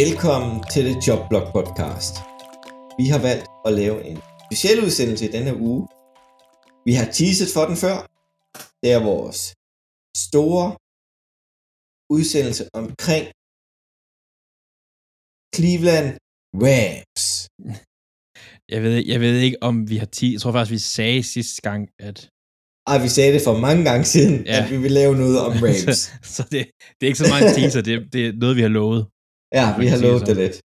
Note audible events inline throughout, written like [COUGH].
Velkommen til The Jobblock Podcast. Vi har valgt at lave en speciel udsendelse i denne uge. Vi har teaset for den før. Det er vores store udsendelse omkring Cleveland Rams. Jeg ved, jeg ved ikke, om vi har 10. Jeg tror faktisk, vi sagde sidste gang, at... Ej, vi sagde det for mange gange siden, Ja. at vi vil lave noget om [LAUGHS] Rams. så det, det er ikke så mange teaser, det, det er noget, vi har lovet. Ja, vi har lovet det lidt.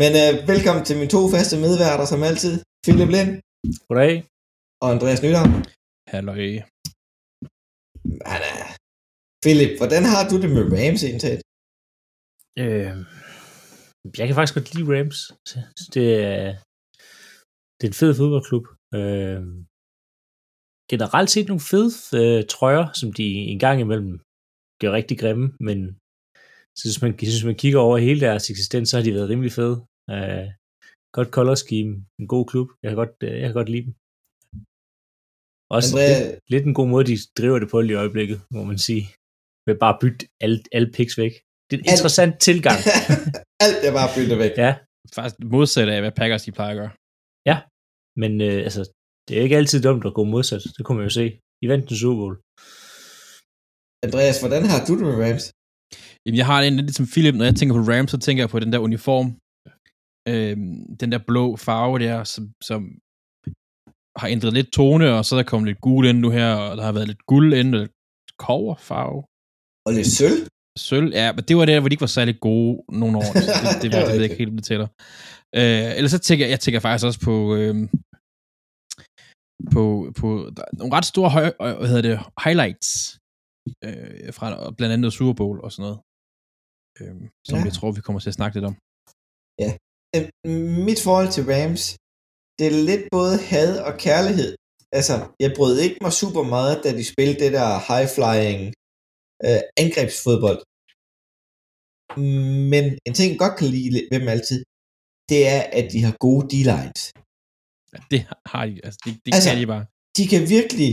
Men øh, velkommen til mine to faste medværter, som altid. Philip Lind Goddag. og Andreas Nyhavn. Halløj. Han er... Philip, hvordan har du det med Rams indtaget? Øh, jeg kan faktisk godt lide Rams. Det er, det er en fed fodboldklub. Øh, generelt set nogle fede øh, trøjer, som de en gang imellem gør rigtig grimme, men så hvis man, synes, man kigger over hele deres eksistens, så har de været rimelig fede. Øh, godt color scheme, en god klub. Jeg kan godt, øh, jeg kan godt lide dem. Også Andrea- lidt, lidt en god måde, de driver det på lige i øjeblikket, må man sige. Med bare at bytte alle, alle picks væk. Det er en Alt. interessant tilgang. [LAUGHS] Alt er bare byttet væk. ja, Faktisk modsat af, hvad Packers de plejer at gøre. men øh, altså, det er ikke altid dumt at gå modsat. Det kunne man jo se. I vandt en Super Bowl. Andreas, hvordan har du det med Rams? Jamen, jeg har det egentlig lidt som Philip, når jeg tænker på Rams, så tænker jeg på den der uniform. Øhm, den der blå farve der, som, som har ændret lidt tone, og så er der kommet lidt gul ind nu her, og der har været lidt guld ind, og lidt koverfarve. Og lidt sølv? Sølv, ja, men det var der, hvor de ikke var særlig gode nogle år. [LAUGHS] Det, det, Det er det, det ved jeg ikke helt, det tæller. Øh, ellers så tænker jeg, jeg tænker faktisk også på, øh, på, på der er nogle ret store høj, øh, hvad hedder det, highlights øh, fra blandt andet Super Bowl og sådan noget. Øh, som Ja. jeg tror, vi kommer til at snakke lidt om. Øh, Mit forhold til Rams, det er lidt både had og kærlighed. Altså, jeg brød ikke mig super meget, da de spillede det der high-flying øh, angrebsfodbold. Men en ting, jeg godt kan lide ved dem altid, det er, at de har gode D-lines. Ja, det har de, altså det, det Altså- kan de bare. de kan virkelig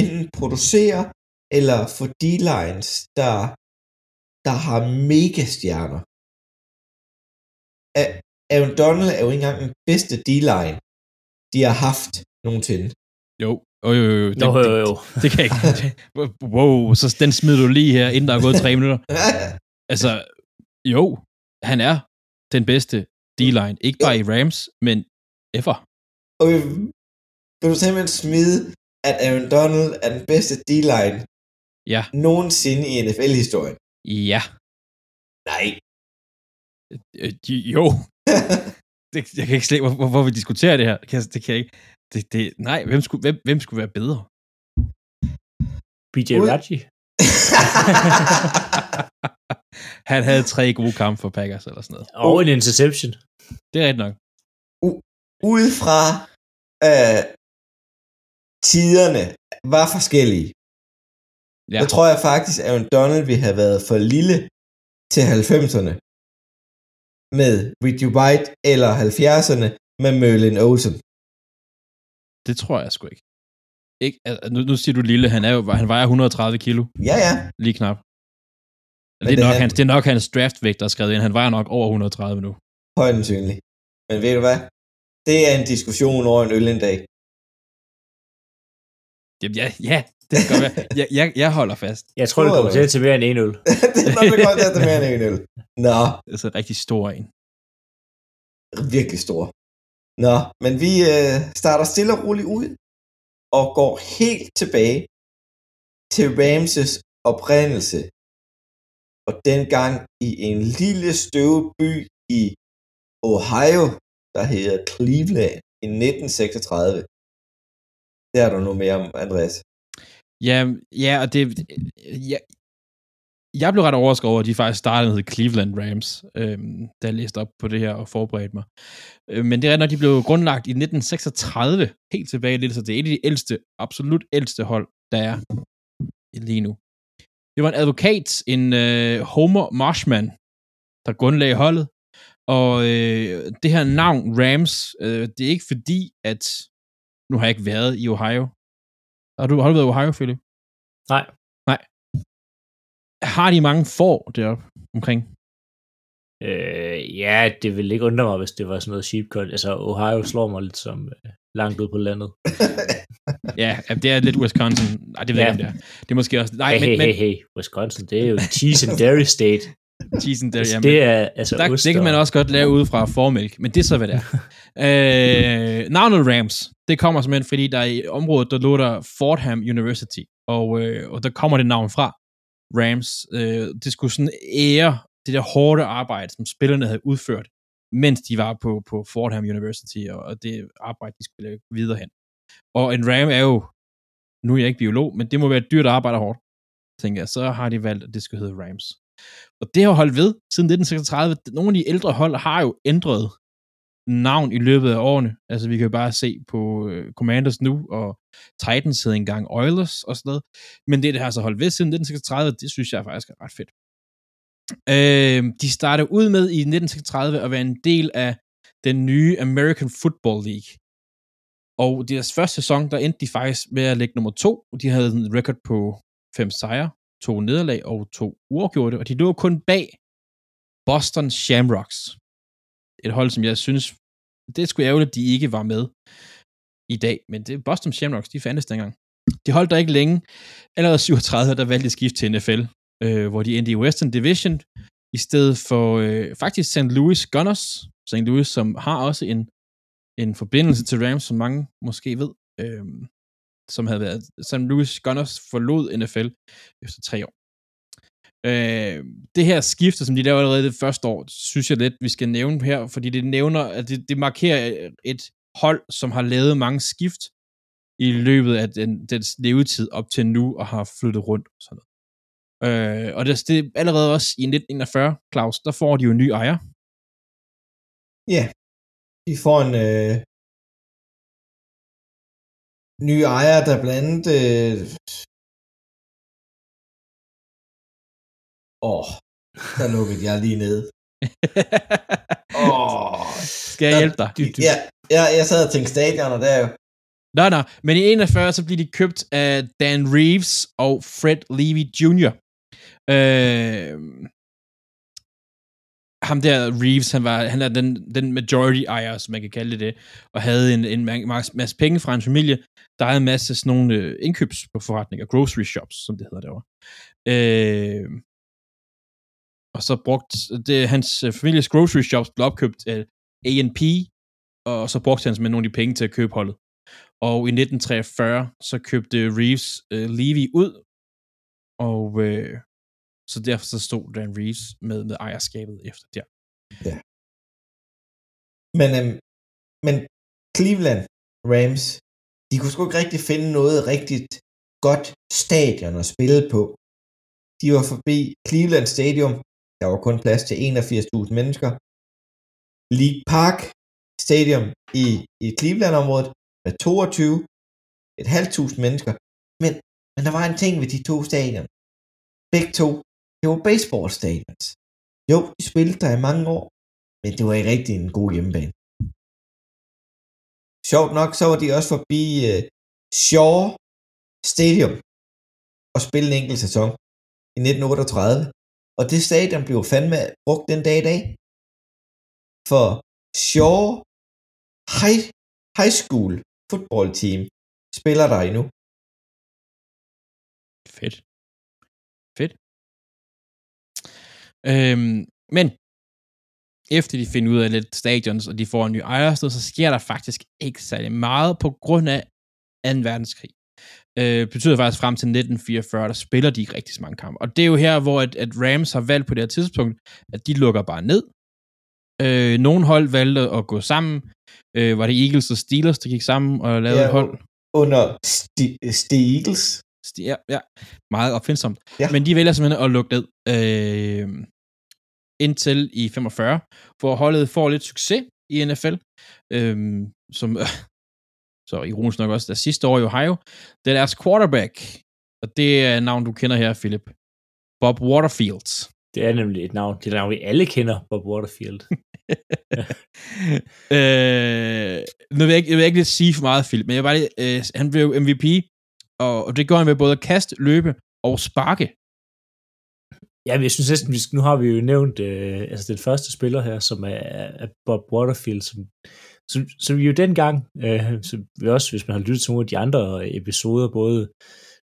enten producere eller få D-lines, der, der har mega stjerner. Aaron Donald er jo ikke engang den bedste D-line, de har haft nogensinde. Jo, jo, jo, jo. Det, Nå, jo, det, jo. det kan jeg ikke. [LAUGHS] Wow, så den smider du lige her, inden der er gået tre minutter. [LAUGHS] Altså, jo, han er den bedste D-line. Ikke bare i Rams, men ever. Og vil- vil du simpelthen smide, at Aaron Donald er den bedste D-line Ja, nogensinde i NFL-historien? Ja. Nej. Øh, de- Jo. [LAUGHS] Det, jeg kan ikke slet hvor, hvorfor vi diskuterer det her. Det kan, jeg- det kan jeg ikke. Det, det, nej, hvem skulle, hvem, hvem skulle være bedre? BJ. Raji. [LAUGHS] Han havde tre gode kampe for Packers eller sådan noget. Og en interception. Det er rigtigt nok. Ud fra øh, tiderne var forskellige. Ja. Der tror jeg faktisk, at Aaron Donald ville have været for lille til 90'erne med Richie White, eller 70'erne med Merlin Olsen. Det tror jeg sgu ikke. ikke altså, nu, nu siger du lille, han, er jo, han vejer 130 kilo, Ja, ja. lige knap. Men Det er, det nok er- hans, det er nok hans draftvægt, der er skrevet ind. Han vejer nok over 130 nu. Højt sandsynligt. Men ved du hvad? Det er en diskussion over en øl en dag. Jamen, ja, ja, det kan godt være. Jeg, jeg, jeg holder fast. Jeg tror, det kommer til at tage mere end en øl. det er nok det godt, at det er mere end en øl. Nå, Det er så en rigtig stor en. virkelig stor. Nå, men vi øh, starter stille og roligt ud og går helt tilbage til Ramses oprindelse. Og dengang i en lille støvet by i Ohio, der hedder Cleveland i 1936. Det er der nu mere om, Andreas. Ja, ja og det... Ja, jeg blev ret overrasket over, at de faktisk startede med Cleveland Rams, øh, da jeg læste op på det her og forberedte mig. Øh, men det er, når de blev grundlagt i 1936, helt tilbage lidt, så det er et af de ældste, absolut ældste hold, der er lige nu. Det var en advokat, en øh, Homer Marshman, der grundlagde holdet. Og øh, det her navn, Rams, øh, det er ikke fordi, at... Nu har jeg ikke været i Ohio. Har du, har du været i Ohio, Philip? Nej. Nej. Har de mange får deroppe omkring? Øh, ja, det ville ikke undre mig, hvis det var sådan noget sheep cut. Altså, Ohio slår mig lidt som øh, langt ud på landet. [LAUGHS] Ja, det er lidt Wisconsin. Nej, det ved jeg Ja. ikke, om det er. Det er måske også... Nej, hey, men, hey, men hey, hey, Wisconsin, det er jo en cheese and dairy state. Cheesen der, Altså, jamen, det er, altså, der, ost det kan man og- også godt lave ud fra formælk, men det er så, hvad det er. [LAUGHS] øh, navnet Rams, det kommer simpelthen, fordi der i området, der lå der Fordham University, og, øh, og der kommer det navn fra. Rams, øh, det skulle sådan ære det der hårde arbejde, som spillerne havde udført, mens de var på, på Fordham University, og, og det arbejde, de skulle lave videre hen. Og en Ram er jo, nu er jeg ikke biolog, men det må være et dyrt arbejde hårdt, tænker jeg. Så har de valgt, at det skal hedde Rams. Og det har holdt ved siden 1936. Nogle af de ældre hold har jo ændret navn i løbet af årene. Altså, vi kan jo bare se på øh, Commanders nu, og Titans hed engang Oilers og sådan noget. Men det, der har så holdt ved siden 1936, det synes jeg faktisk er ret fedt. Øh, de startede ud med i 1936 at være en del af den nye American Football League. Og deres første sæson, der endte de faktisk med at lægge nummer to. De havde en record på fem sejre, to nederlag og to uafgjorte, og de lå kun bag Boston Shamrocks. Et hold, som jeg synes, det skulle sgu ærgerligt, at de ikke var med i dag, men det Boston Shamrocks, de fandtes dengang. De holdt der ikke længe. Allerede 37, der valgte de skift til NFL, øh, hvor de endte i Western Division, i stedet for øh, faktisk St. Louis Gunners. St. Louis, som har også en, en forbindelse til Rams, som mange måske ved, øh, som havde været som Louis Gunners forlod NFL efter tre år. Øh, det her skifte, som de lavede allerede det første år, synes jeg lidt, vi skal nævne her, fordi det nævner, at det, det markerer et hold, som har lavet mange skift i løbet af den, dens levetid op til nu, og har flyttet rundt og sådan noget. Øh, og det, det allerede også i 1941, Claus, der får de jo en ny ejer. Ja, de får en øh, ny ejer, der blandt andet... Øh, åh, der lukkede jeg lige ned. [LAUGHS] Åh, Skal jeg hjælpe dig? ja, ja, jeg sad og tænkte stadion, og der er jo... Nej, nej, men i 41, så bliver de købt af Dan Reeves og Fred Levy Jr. Øh, ham der Reeves, han, var, han er den, den majority ejer, som man kan kalde det og havde en, en masse penge fra en familie, der havde en masse sådan nogle øh, indkøbsforretninger, grocery shops, som det hedder derovre. Øh, og så brugt, det, hans øh, families grocery shops blev opkøbt af A&P, og så brugte han med nogle af de penge til at købe holdet. Og i 1943, så købte Reeves øh, Levy ud, og øh, så derfor så stod Dan Reeves med, med ejerskabet efter der. Ja. Men, øhm, men Cleveland Rams, de kunne sgu ikke rigtig finde noget rigtigt godt stadion at spille på. De var forbi Cleveland Stadium, der var kun plads til 81.000 mennesker. League Park Stadium i, i Cleveland-området med 22 et halvt tusind mennesker. Men, men der var en ting ved de to stadion. Begge to, det var baseballstadions. Jo, de spillede der i mange år, men det var ikke rigtig en god hjemmebane. Sjovt nok, så var de også forbi uh, Shaw Stadium og spille en enkelt sæson i 1938. Og det stadion blev fandme brugt den dag i dag. For Shaw High, high School Football Team spiller der endnu. Fedt. Øhm, men efter de finder ud af lidt stadions, og de får en ny ejersted, så sker der faktisk ikke særlig meget på grund af 2. verdenskrig. Øh, betyder faktisk frem til 1944, der spiller de ikke rigtig så mange kampe. Og det er jo her, hvor at, at Rams har valgt på det her tidspunkt, at de lukker bare ned. Øh, nogle hold valgte at gå sammen. Øh, var det Eagles og Steelers, der gik sammen og lavede Ja, et hold? Under Eagles. Så de er ja, meget opfindsomt. Ja. Men de vælger simpelthen at lukke ned øh, indtil i 45, hvor holdet får lidt succes i NFL, øh, som [LAUGHS] øh, så ironisk nok også der sidste år i Ohio. Det er deres quarterback, og det er et navn, du kender her, Philip. Bob Waterfield. Det er nemlig et navn. Det er et navn, vi alle kender, Bob Waterfield. [LAUGHS] øh, nu vil jeg, ikke, jeg vil ikke lidt sige for meget, Philip, men jeg bare lige, øh, han blev MVP, og, og det gør han ved både at kaste, løbe og sparke. Ja, jeg synes næsten, vi skal, nu har vi jo nævnt øh, altså den første spiller her, som er, er Bob Waterfield, som, som, som jo dengang, øh, som vi også, hvis man har lyttet til nogle af de andre episoder, både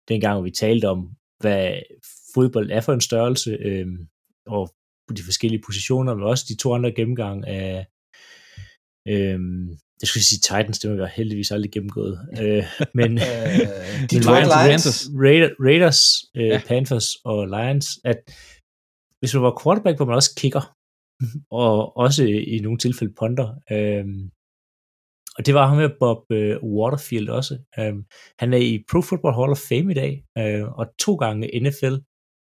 dengang hvor vi talte om, hvad fodbold er for en størrelse, øh, og de forskellige positioner, men også de to andre gennemgang af, øh, jeg skulle sige Titans, det var heldigvis aldrig gennemgået, [LAUGHS] øh, men, Øh, [LAUGHS] men Detroit Lions, Lions. Raiders, Raiders øh, Ja. Panthers og Lions, at hvis man var quarterback, var man også kicker, [LAUGHS] og også i nogle tilfælde punter. Øhm, og det var ham med Bob øh, Waterfield også. Øhm, han er i Pro Football Hall of Fame i dag, øh, og to gange NFL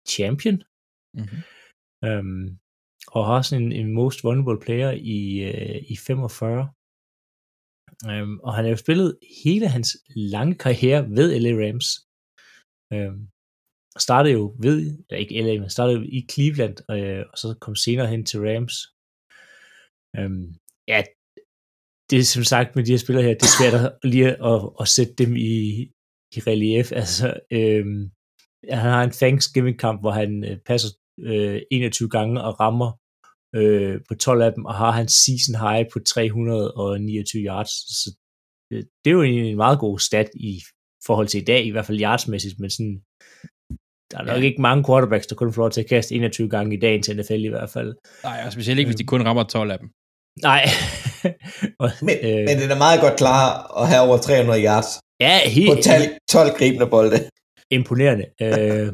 champion, Mm-hmm. øhm, og har sådan en, en most vulnerable player i, øh, i 45. Øhm, og han har jo spillet hele hans lange karriere ved LA Rams. Øhm, startede jo ved, eller ikke LA, men startede jo i Cleveland, øh, og så kom senere hen til Rams. Øhm, ja, det er som sagt med de her spillere her, det er svært at, lige at, at sætte dem i, i relief. Altså, øhm, han har en Thanksgiving-kamp, hvor han øh, passer øh, 21 gange og rammer øh, på 12 af dem, og har hans season high på 329 yards. Så øh, det er jo egentlig en meget god stat i forhold til i dag, i hvert fald yardsmæssigt, men sådan, der er nok Ja. ikke mange quarterbacks, der kun får lov til at kaste 21 gange i dagen til NFL i hvert fald. Nej, og specielt ikke, hvis de kun rammer 12 af dem. Nej. [LAUGHS] og, Men, øh, men det er da meget godt klar at have over 300 yards ja, på helt, 12, 12 gribende bolde. imponerende. øh,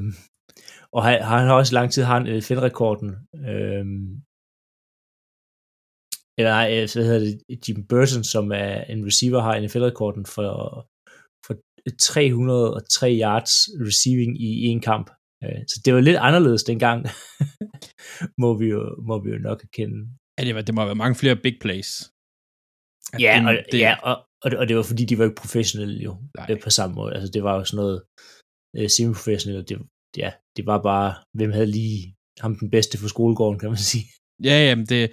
og han, han har også i lang tid har han NFL-rekorden. Øh, eller nej, øh, hvad hedder det, Jim Burton, som er en receiver, har NFL-rekorden for, for 303 yards receiving i en kamp. Øh, så det var lidt anderledes dengang, [LAUGHS] må, vi jo, må vi jo nok erkende. Ja, det, var, det må være mange flere big plays. At Ja, det- og, det, ja og, og, det, og det var fordi, de var ikke professionelle jo, Nej. øh, på samme måde. Altså, det var jo sådan noget øh, semi-professionelle. Det, ja, det var bare, hvem havde lige ham den bedste for skolegården, kan man sige. Ja, jamen det,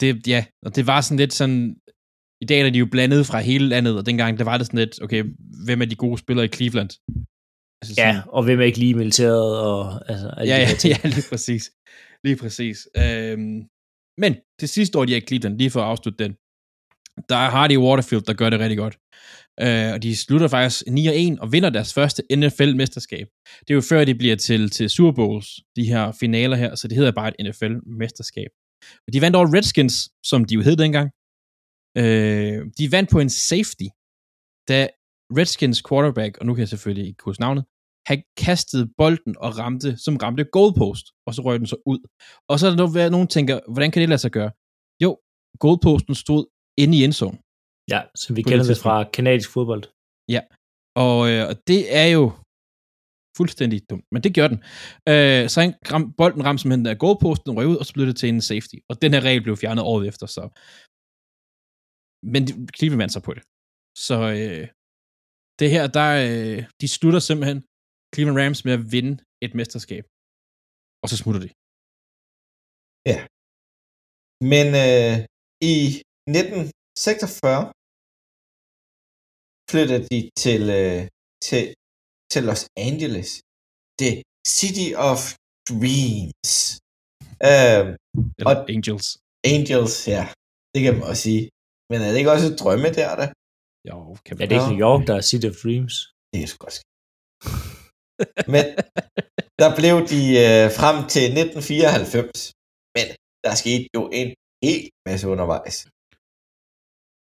det, ja, og det var sådan lidt sådan, i dag er de jo blandet fra hele landet, og dengang, der var det sådan lidt, okay, hvem er de gode spillere i Cleveland? Altså Ja, og hvem er ikke lige militæret, og altså, ja, ja, [LAUGHS] ja, lige præcis. Lige præcis. Øhm, men til sidste år, de er i Cleveland, lige for at afslutte den, der er Hardy Waterfield, der gør det rigtig godt. Øh, og de slutter faktisk 9-1 og vinder deres første NFL-mesterskab. Det er jo før, de bliver til, til Super Bowls, de her finaler her, så det hedder bare et NFL-mesterskab. Og de vandt over Redskins, som de jo hed dengang. Øh, de vandt på en safety, da Redskins quarterback, og nu kan jeg selvfølgelig ikke huske navnet, han kastede bolden og ramte, som ramte goalpost, og så røg den så ud. Og så er der noget, nogen tænker, hvordan kan det lade sig gøre? Jo, goalposten stod inde i endzone. Ja, som vi kender det fra kanadisk fodbold. Og, øh, og det er jo fuldstændig dumt, men det gjorde den. Øh, så han ram, bolden ramte simpelthen af goalposten, røg ud, og så blev det til en safety. Og den her regel blev fjernet året efter, så... Men Cleveland vandt sig på det. Så øh, det her, der, øh, de slutter simpelthen Cleveland Rams med at vinde et mesterskab. Og så smutter de. Ja. Men øh, i 1946 flyttede de til, øh, til, til Los Angeles. The City of Dreams. Øh, Eller Og- Angels. Angels, ja. Det kan man også sige. Men er det ikke også et drømme der, da? Jo, kan man det er ikke New York, der er City of Dreams. Det er sgu godt. Men der blev de øh, frem til 1994. Men der skete jo en hel masse undervejs.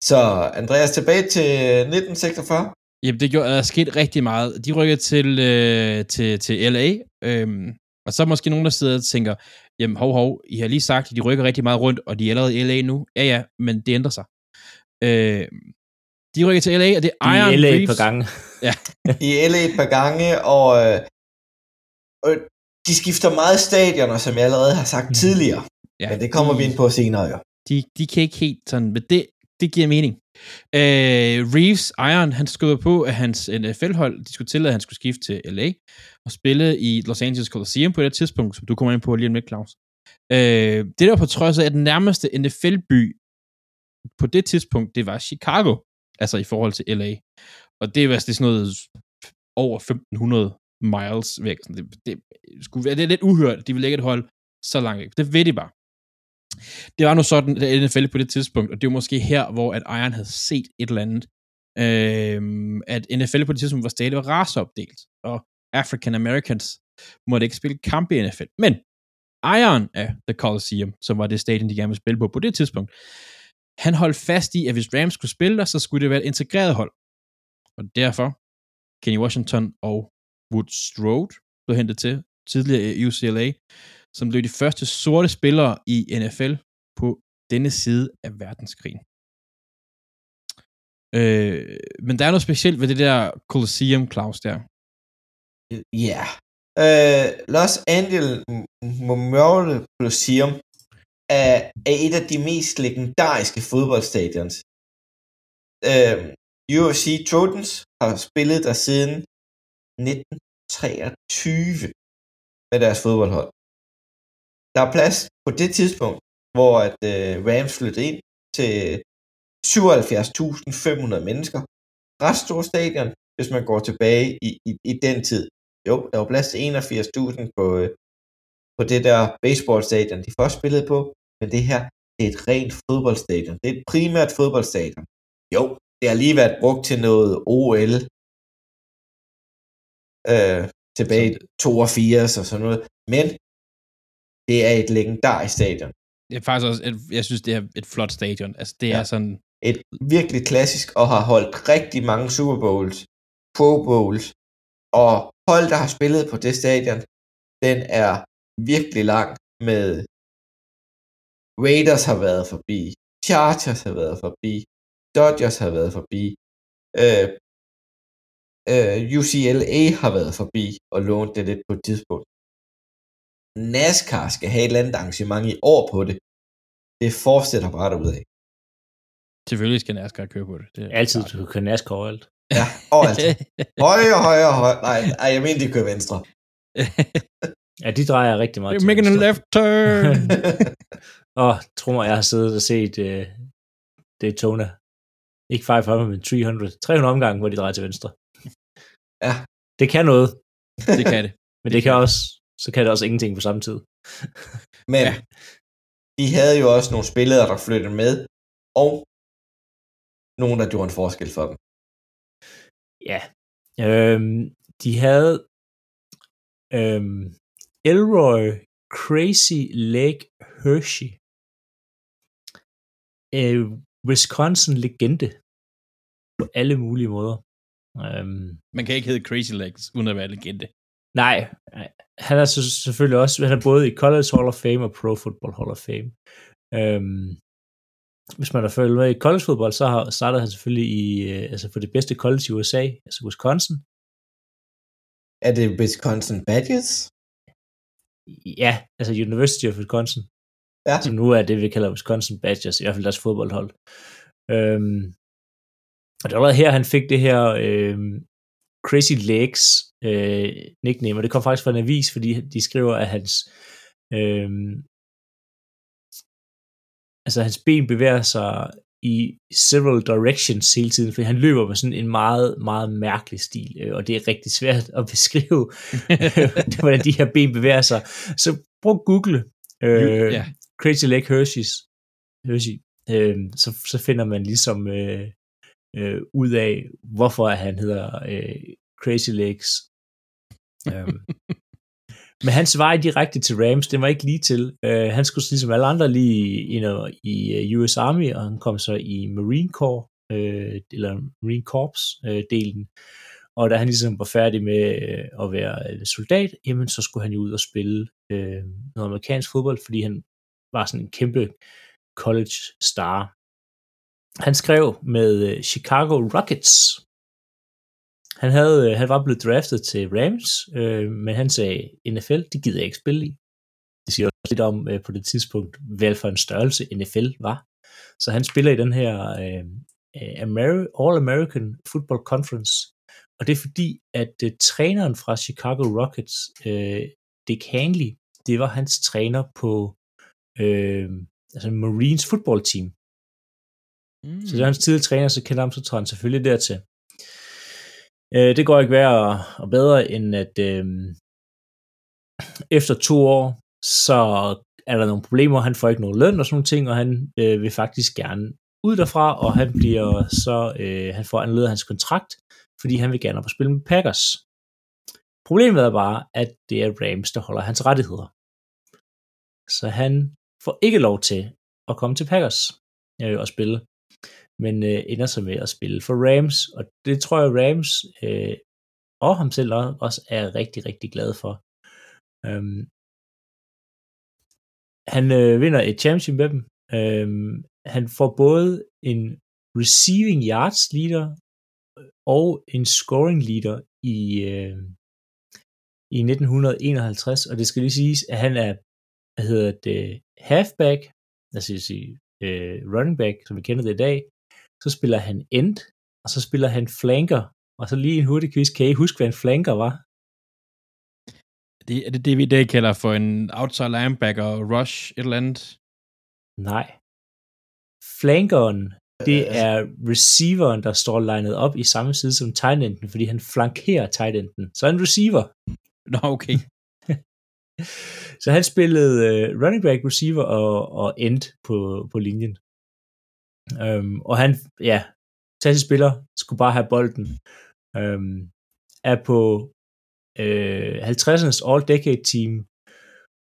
Så Andreas, tilbage til 1946. Jamen, det gjorde, der er sket rigtig meget. De rykkede til, øh, til, til LA, øhm, og så er måske nogen, der sidder og tænker, jamen hov, hov, I har lige sagt, at de rykker rigtig meget rundt, og de er allerede i LA nu. Ja, ja, men det ændrer sig. Øh, de De rykker til LA, og det er De Iron [LAUGHS] er LA et Reeves. par gange. i LA et par gange, og, øh, og de skifter meget stadioner, som jeg allerede har sagt Mhm. tidligere. Ja, Men det kommer vi ind på senere, jo. De, de kan ikke helt sådan, men det, det giver mening. Øh, Reeves, Iron, han skød på, at hans NFL-hold, øh, de skulle tillade, at han skulle skifte til LA og spille i Los Angeles Coliseum på det tidspunkt, som du kommer ind på lige om lidt, Claus. Øh, det der var på trods af, at den nærmeste NFL-by på det tidspunkt, det var Chicago, altså i forhold til LA. Og det var det er sådan noget over 1500 miles væk. Sådan Det, det, skulle, være- det er lidt uhørt, de ville lægge et hold så langt væk. Det ved de bare. Det var nu sådan, at NFL på det tidspunkt, og det var måske her, hvor at Iron havde set et eller andet, øh, at NFL på det tidspunkt var stadig raceopdelt, og African Americans måtte ikke spille kampe i NFL. Men Iron af The Coliseum, som var det stadion, de gerne ville spille på på det tidspunkt, han holdt fast i, at hvis Rams skulle spille der, så skulle det være et integreret hold. Og derfor, Kenny Washington og Wood Strode blev hentet til tidligere i UCLA, som blev de første sorte spillere i NFL på denne side af verdenskrigen. Øh, men der er noget specielt ved det der Colosseum, Claus, der. Ja. Øh, Los Angeles Memorial Coliseum er, er et af de mest legendariske fodboldstadions. Øh, UFC Trojans har spillet der siden 1923 med deres fodboldhold. Der er plads på det tidspunkt, hvor at øh, Rams flyttede ind til 77.500 mennesker. Ret stor stadion, hvis man går tilbage i, i, i den tid. Jo, der var plads til 81.000 på, øh, på det der baseballstadion, de først spillede på, men det her det er et rent fodboldstadion. Det er et primært fodboldstadion. Jo, det har lige været brugt til noget OL øh, tilbage i 82 og sådan noget, men det er et legendarisk stadion. Det er faktisk også, et, jeg synes, det er et flot stadion. Altså, det Ja. er sådan, Et virkelig klassisk, og har holdt rigtig mange Super Bowls, Pro Bowls, og hold, der har spillet på det stadion, den er virkelig lang med Raiders har været forbi, Chargers har været forbi, Dodgers har været forbi, øh, øh, UCLA har været forbi og lånt det lidt på et tidspunkt. NASCAR skal have et eller andet arrangement i år på det. Det fortsætter bare derudad. selvfølgelig skal NASCAR køre på det. det er Altid, du kan NASCAR overalt. Ja, og alt. Højre, højre, højre. Nej, nej, jeg mener, de kører venstre. [LAUGHS] Ja, de drejer rigtig meget You're making a venstre. left turn. [LAUGHS] Og tror mig, jeg har siddet og set uh, Daytona. Ikke 500, men 300. 300 omgange, hvor de drejer til venstre. Ja. Det kan noget, det kan det. [LAUGHS] men det kan også, så kan det også ingenting på samme tid. [LAUGHS] Men Ja. de havde jo også nogle spillere, der flyttede med, og nogen, der gjorde en forskel for dem. Ja. Øhm, de havde øhm, Elroy Crazy Lake Hershey. Øh, Wisconsin-legende på alle mulige måder. Øhm, Man kan ikke hedde Crazy Legs, uden at være legende. Nej, han er så selvfølgelig også, han er både i College Hall of Fame og Pro Football Hall of Fame. Øhm, hvis man har følt med i collegefodbold, så har startet han selvfølgelig i, øh, altså for det bedste college i USA, altså Wisconsin. Er det Wisconsin Badgers? Ja, altså University of Wisconsin. Ja. Som nu er det, vi kalder Wisconsin Badgers, i hvert fald deres fodboldhold. Øhm, og det var her, han fik det her øhm, Crazy Legs øh, nickname, og det kom faktisk fra en avis, fordi de skriver, at hans øhm, altså hans ben bevæger sig i several directions hele tiden, fordi han løber med sådan en meget, meget mærkelig stil, øh, og det er rigtig svært at beskrive, [LAUGHS] hvordan de her ben bevæger sig. Så prøv at google øh, ja. Crazy Lake Hershey's, Hershey, øh, så, så finder man ligesom øh, øh, ud af, hvorfor han hedder øh, Crazy Legs. øhm. [LAUGHS] Men hans vej direkte til Rams, det var ikke lige til. Øh, han skulle ligesom alle andre lige ind og, i uh, US Army, og han kom så i Marine Corps, øh, eller Marine Corps øh, delen. Og da han ligesom var færdig med øh, at være øh, soldat, jamen så skulle han jo ud og spille øh, noget amerikansk fodbold, fordi han var sådan en kæmpe college star han skrev med øh, Chicago Rockets. Han, havde, øh, han var blevet draftet til Rams, øh, men han sagde, NFL, det gider jeg ikke spille i. Det siger også lidt om øh, på det tidspunkt, hvad for en størrelse NFL var. Så han spiller i den her øh, øh, Ameri- All-American Football Conference, og det er fordi, at øh, træneren fra Chicago Rockets, øh, Dick Hanley, det var hans træner på øh, altså Marines football team. Mm. Så det er hans tidligere træner, så kender ham, så tager han selvfølgelig dertil. Øh, det går ikke værre og bedre, end at øh, efter to år, så er der nogle problemer, han får ikke nogen løn og sådan nogle ting, og han øh, vil faktisk gerne ud derfra, og han bliver så, øh, han får anledet hans kontrakt, fordi han vil gerne op og spille med Packers. Problemet er bare, at det er Rams, der holder hans rettigheder. Så han får ikke lov til at komme til Packers øh, og spille, men øh, ender så med at spille for Rams, og det tror jeg Rams øh, og ham selv også er rigtig, rigtig glad for. Øhm, han øh, vinder et championship med dem. Øhm, han får både en receiving yards leader øh, og en scoring leader i, øh, i 1951, og det skal lige siges, at han er, hvad hedder det, halfback, altså jeg sige, øh, running back, som vi kender det i dag, så spiller han end, og så spiller han flanker, og så lige en hurtig quiz, kan I huske, hvad en flanker var? Det, er det det, vi i dag kalder for en outside linebacker, rush, et eller andet? Nej. Flankeren, det er receiveren, der står legnet op i samme side som tight enden, fordi han flankerer tight enden. Så en receiver. Nå, okay. [LAUGHS] så han spillede uh, running back, receiver og, og end på, på linjen. Um, og han, ja, klassisk spiller, skulle bare have bolden. Um, er på øh, 50'ernes All-Decade Team,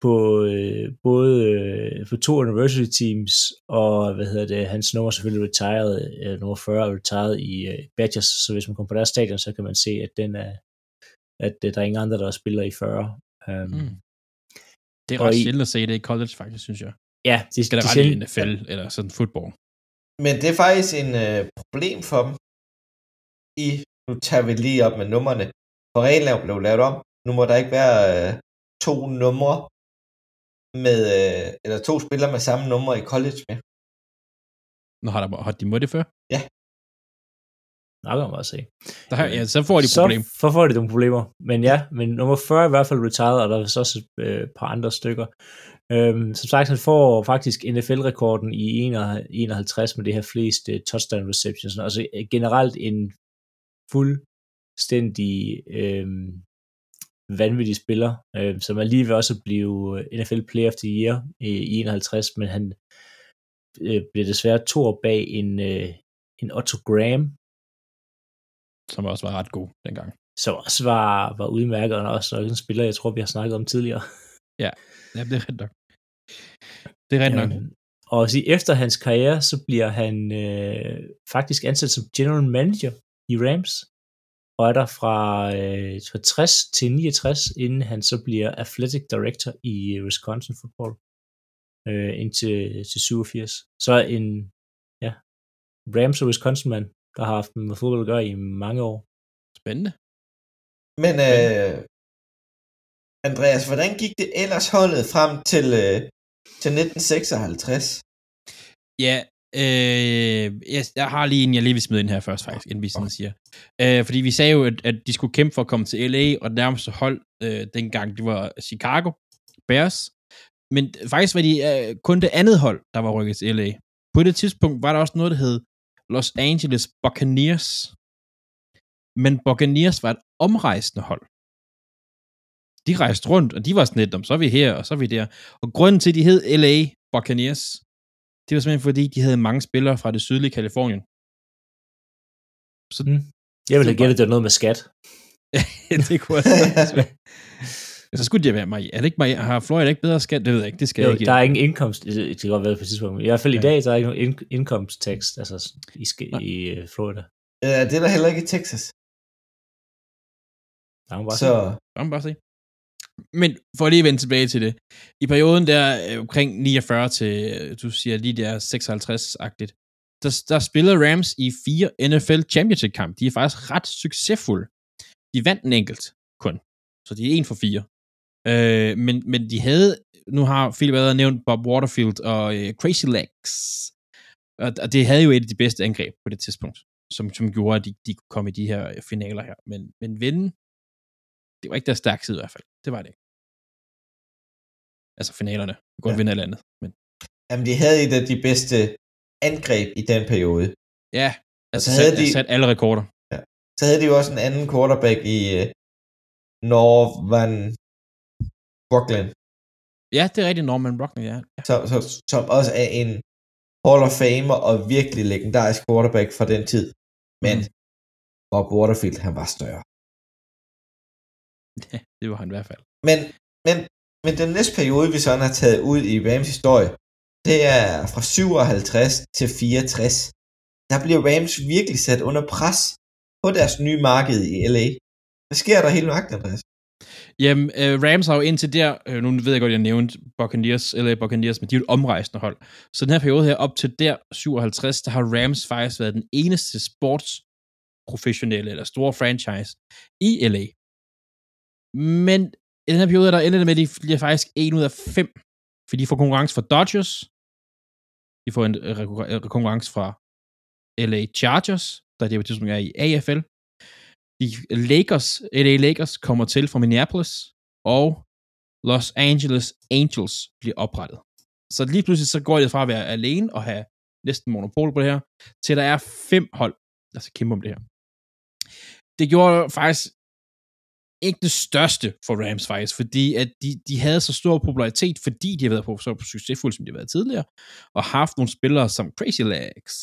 på øh, både øh, på to anniversary teams, og hvad hedder det, hans nummer er selvfølgelig retired, øh, nummer 40 er retired i øh, Badgers, så hvis man kommer på deres stadion, så kan man se, at den er, at øh, der er ingen andre, der spiller i 40. Um, Mm. Det er ret sjældent at se det i college, faktisk, synes jeg. Ja, det, Skal der er ret i NFL, eller sådan fodbold. Men det er faktisk en øh, problem for dem. I, nu tager vi lige op med numrene. For reglen blev lavet om. Nu må der ikke være øh, to numre med, øh, eller to spillere med samme nummer i college med. Nå, har, der, har de må det før? Nok kan man bare se. Der, har- ja, så får de et så, problem. Så får de nogle problemer. Men ja, men nummer 40 er i hvert fald retired, og der er så også et øh, par andre stykker. Øhm, som sagt, han får faktisk NFL-rekorden i 51 med det her flest øh, touchdown receptions. Altså øh, generelt en fuldstændig øh, vanvittig spiller, øh, som lige ved også blive øh, NFL Player of the Year i, i 51, men han øh, bliver desværre to år bag en, øh, en Otto Graham, Som også var ret god dengang. som også var, var udmærket, og også en spiller, jeg tror, vi har snakket om tidligere. [LAUGHS] Ja, det er rigtigt nok. Det er rigtigt nok. Øhm, og at sige, efter hans karriere, så bliver han øh, faktisk ansat som general manager i Rams, og er der fra, øh, fra 60 til 69, inden han så bliver athletic director i øh, Wisconsin football, øh, indtil til 87. Så en ja, Rams og Wisconsin-mand, der har haft med fodbold at gøre i mange år. Spændende. Men øh, Andreas, hvordan gik det ellers holdet frem til, øh, til 1956? Ja, øh, jeg, jeg har lige en, jeg lige vil smide ind her først, faktisk, inden vi sådan siger. Øh, fordi vi sagde jo, at, at de skulle kæmpe for at komme til LA, og det nærmeste hold øh, dengang, det var Chicago Bears. Men faktisk var de øh, kun det andet hold, der var rykket til LA. På det tidspunkt var der også noget, der hed Los Angeles Buccaneers. Men Buccaneers var et omrejsende hold. De rejste rundt, og de var sådan lidt, om så er vi her, og så er vi der. Og grunden til, at de hed LA Buccaneers, det var simpelthen fordi, de havde mange spillere fra det sydlige Kalifornien. Så Jeg ville have gættet, det var noget med skat. [LAUGHS] det kunne også være. Så skulle det være mig. Er det ikke mig? Har Florida ikke bedre skat? Det ved jeg ikke. Det skal Jo, jeg ikke. der er ingen indkomst, det kan godt være på et tidspunkt, i hvert fald i Ja. dag, der er ikke nogen ind- indkomsttekst, altså i, i øh, Florida. Øh, det er der heller ikke i Texas. Der må bare Så Lad mig bare se. Men for lige at vende tilbage til det. I perioden der øh, omkring 49 til, øh, du siger lige der 56-agtigt, der, der spillede Rams i fire NFL Championship kamp. De er faktisk ret succesfulde. De vandt en enkelt kun, så de er en for fire. Øh, men, men de havde, nu har Philip allerede nævnt Bob Waterfield og øh, Crazy Legs, og, og det havde jo et af de bedste angreb på det tidspunkt, som, som gjorde, at de, de kunne komme i de her øh, finaler her. Men, men vinde, det var ikke deres stærke side i hvert fald. Det var det ikke. Altså finalerne. De kunne godt Ja. vinde alt andet. Men Jamen, de havde et af de bedste angreb i den periode. ja, altså så havde sat, de- sat alle rekorder. Så havde de jo også en anden quarterback i uh, Norvan Brooklyn, Ja, det er rigtigt, Norman Brockner, ja. ja. som, som, som også er en Hall of Famer og virkelig legendarisk quarterback fra den tid. Men Mhm. Bob Waterfield, han var større. [LAUGHS] ja. Det var han i hvert fald. Men, men, men den næste periode, vi sådan har taget ud i Rams historie, det er fra 57 til 64. Der bliver Rams virkelig sat under pres på deres nye marked i LA. Hvad sker der helt nøjagtigt, Andreas? Jamen, øh, Rams har jo indtil der, øh, nu ved jeg godt, jeg nævnte Buccaneers, eller Buccaneers, men de er jo et omrejsende hold. Så den her periode her, op til der, 57, der har Rams faktisk været den eneste sportsprofessionelle, eller store franchise i LA. Men i den her periode, der ender det med, at de bliver faktisk en ud af fem, for de får konkurrence fra Dodgers, de får en øh, konkurrence fra LA Chargers, der det på tidspunkt er i AFL, de Lakers, LA Lakers kommer til fra Minneapolis, og Los Angeles Angels bliver oprettet. Så lige pludselig så går det fra at være alene og have næsten monopol på det her, til der er fem hold, der skal kæmpe om det her. Det gjorde faktisk ikke det største for Rams faktisk, fordi at de, de havde så stor popularitet, fordi de har været på, så succesfulde, som de har været tidligere, og haft nogle spillere som Crazy Legs,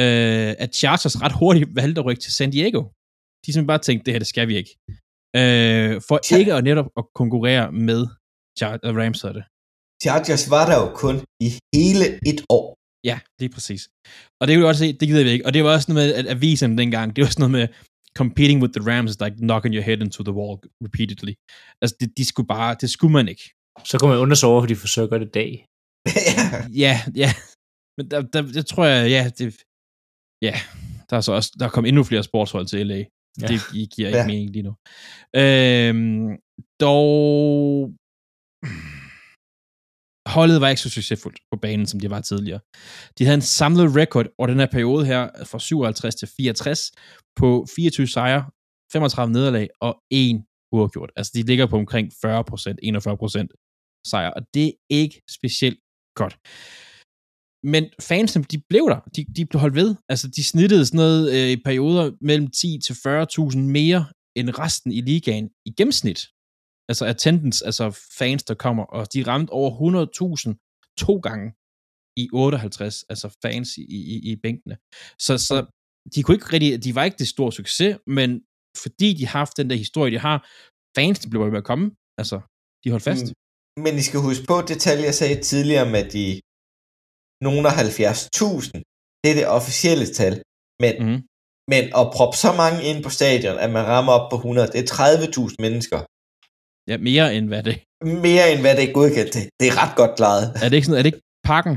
øh, at Chargers ret hurtigt valgte at rykke til San Diego. De simpelthen bare tænkte, det her, det skal vi ikke. Øh, for Char- ikke at netop at konkurrere med Char- uh, Rams, det. Chargers var der jo kun i hele et år. Ja, lige præcis. Og det kan vi godt se, det gider vi ikke. Og det var også noget med, at avisen dengang, det var sådan noget med, competing with the Rams is like knocking your head into the wall repeatedly. Altså, det, de skulle bare, det skulle man ikke. Så kan man undre sig over, for de forsøger at gøre det i dag. [LAUGHS] Ja, ja. Men der, der, det tror jeg, ja, det, ja, der er så også, der er kommet endnu flere sportshold til LA. Ja. Det gi- giver ikke ja. mening lige nu. Øhm, dog, holdet var ikke så succesfuldt på banen, som de var tidligere. De havde en samlet record over den her periode her, fra 57 til 64, på 24 sejre, 35 nederlag og 1 uafgjort. Altså, de ligger på omkring 40% 41% sejre, og det er ikke specielt godt. Men fansene, de blev der. De, de blev holdt ved. Altså, de snittede sådan noget øh, i perioder mellem 10 til 40.000 mere end resten i ligaen i gennemsnit. Altså attendance, altså fans, der kommer, og de ramte over 100.000 to gange i 58, altså fans i, i, i bænkene. Så, så de kunne ikke rigtig, de var ikke det store succes, men fordi de har haft den der historie, de har, fans, de blev ved med at komme, altså, de holdt fast. Mm. Men I skal huske på det tal, jeg sagde tidligere med de nogle af 70.000. Det er det officielle tal. Men. Mm. men at proppe så mange ind på stadion, at man rammer op på 100, det er 30.000 mennesker. Ja, mere end hvad det Mere end hvad det er godkendt til. Det er ret godt klaret. er. det ikke sådan, er det ikke parken?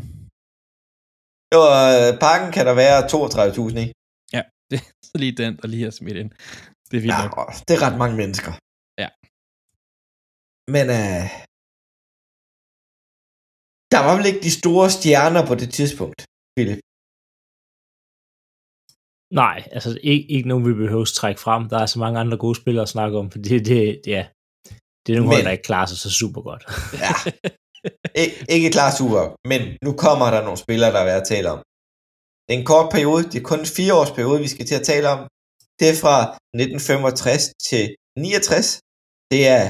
Jo, øh, parken kan der være 32.000 i. Ja, [LAUGHS] det er lige den, der lige er smidt ind. Det er vildt Ja, nok. det er ret mange mennesker. Ja. Men øh, der var vel ikke de store stjerner på det tidspunkt, Philip. Nej, altså ikke, ikke nogen, vi behøver at trække frem. Der er så mange andre gode spillere at snakke om, for det, det, ja, det er nogle Men- hold, der ikke klarer sig så super godt. Ja. [LAUGHS] Ik- ikke klar super, men nu kommer der nogle spillere, der er værd at tale om. Det er en kort periode, det er kun en fire års periode, vi skal til at tale om. Det er fra 1965 til 69. Det er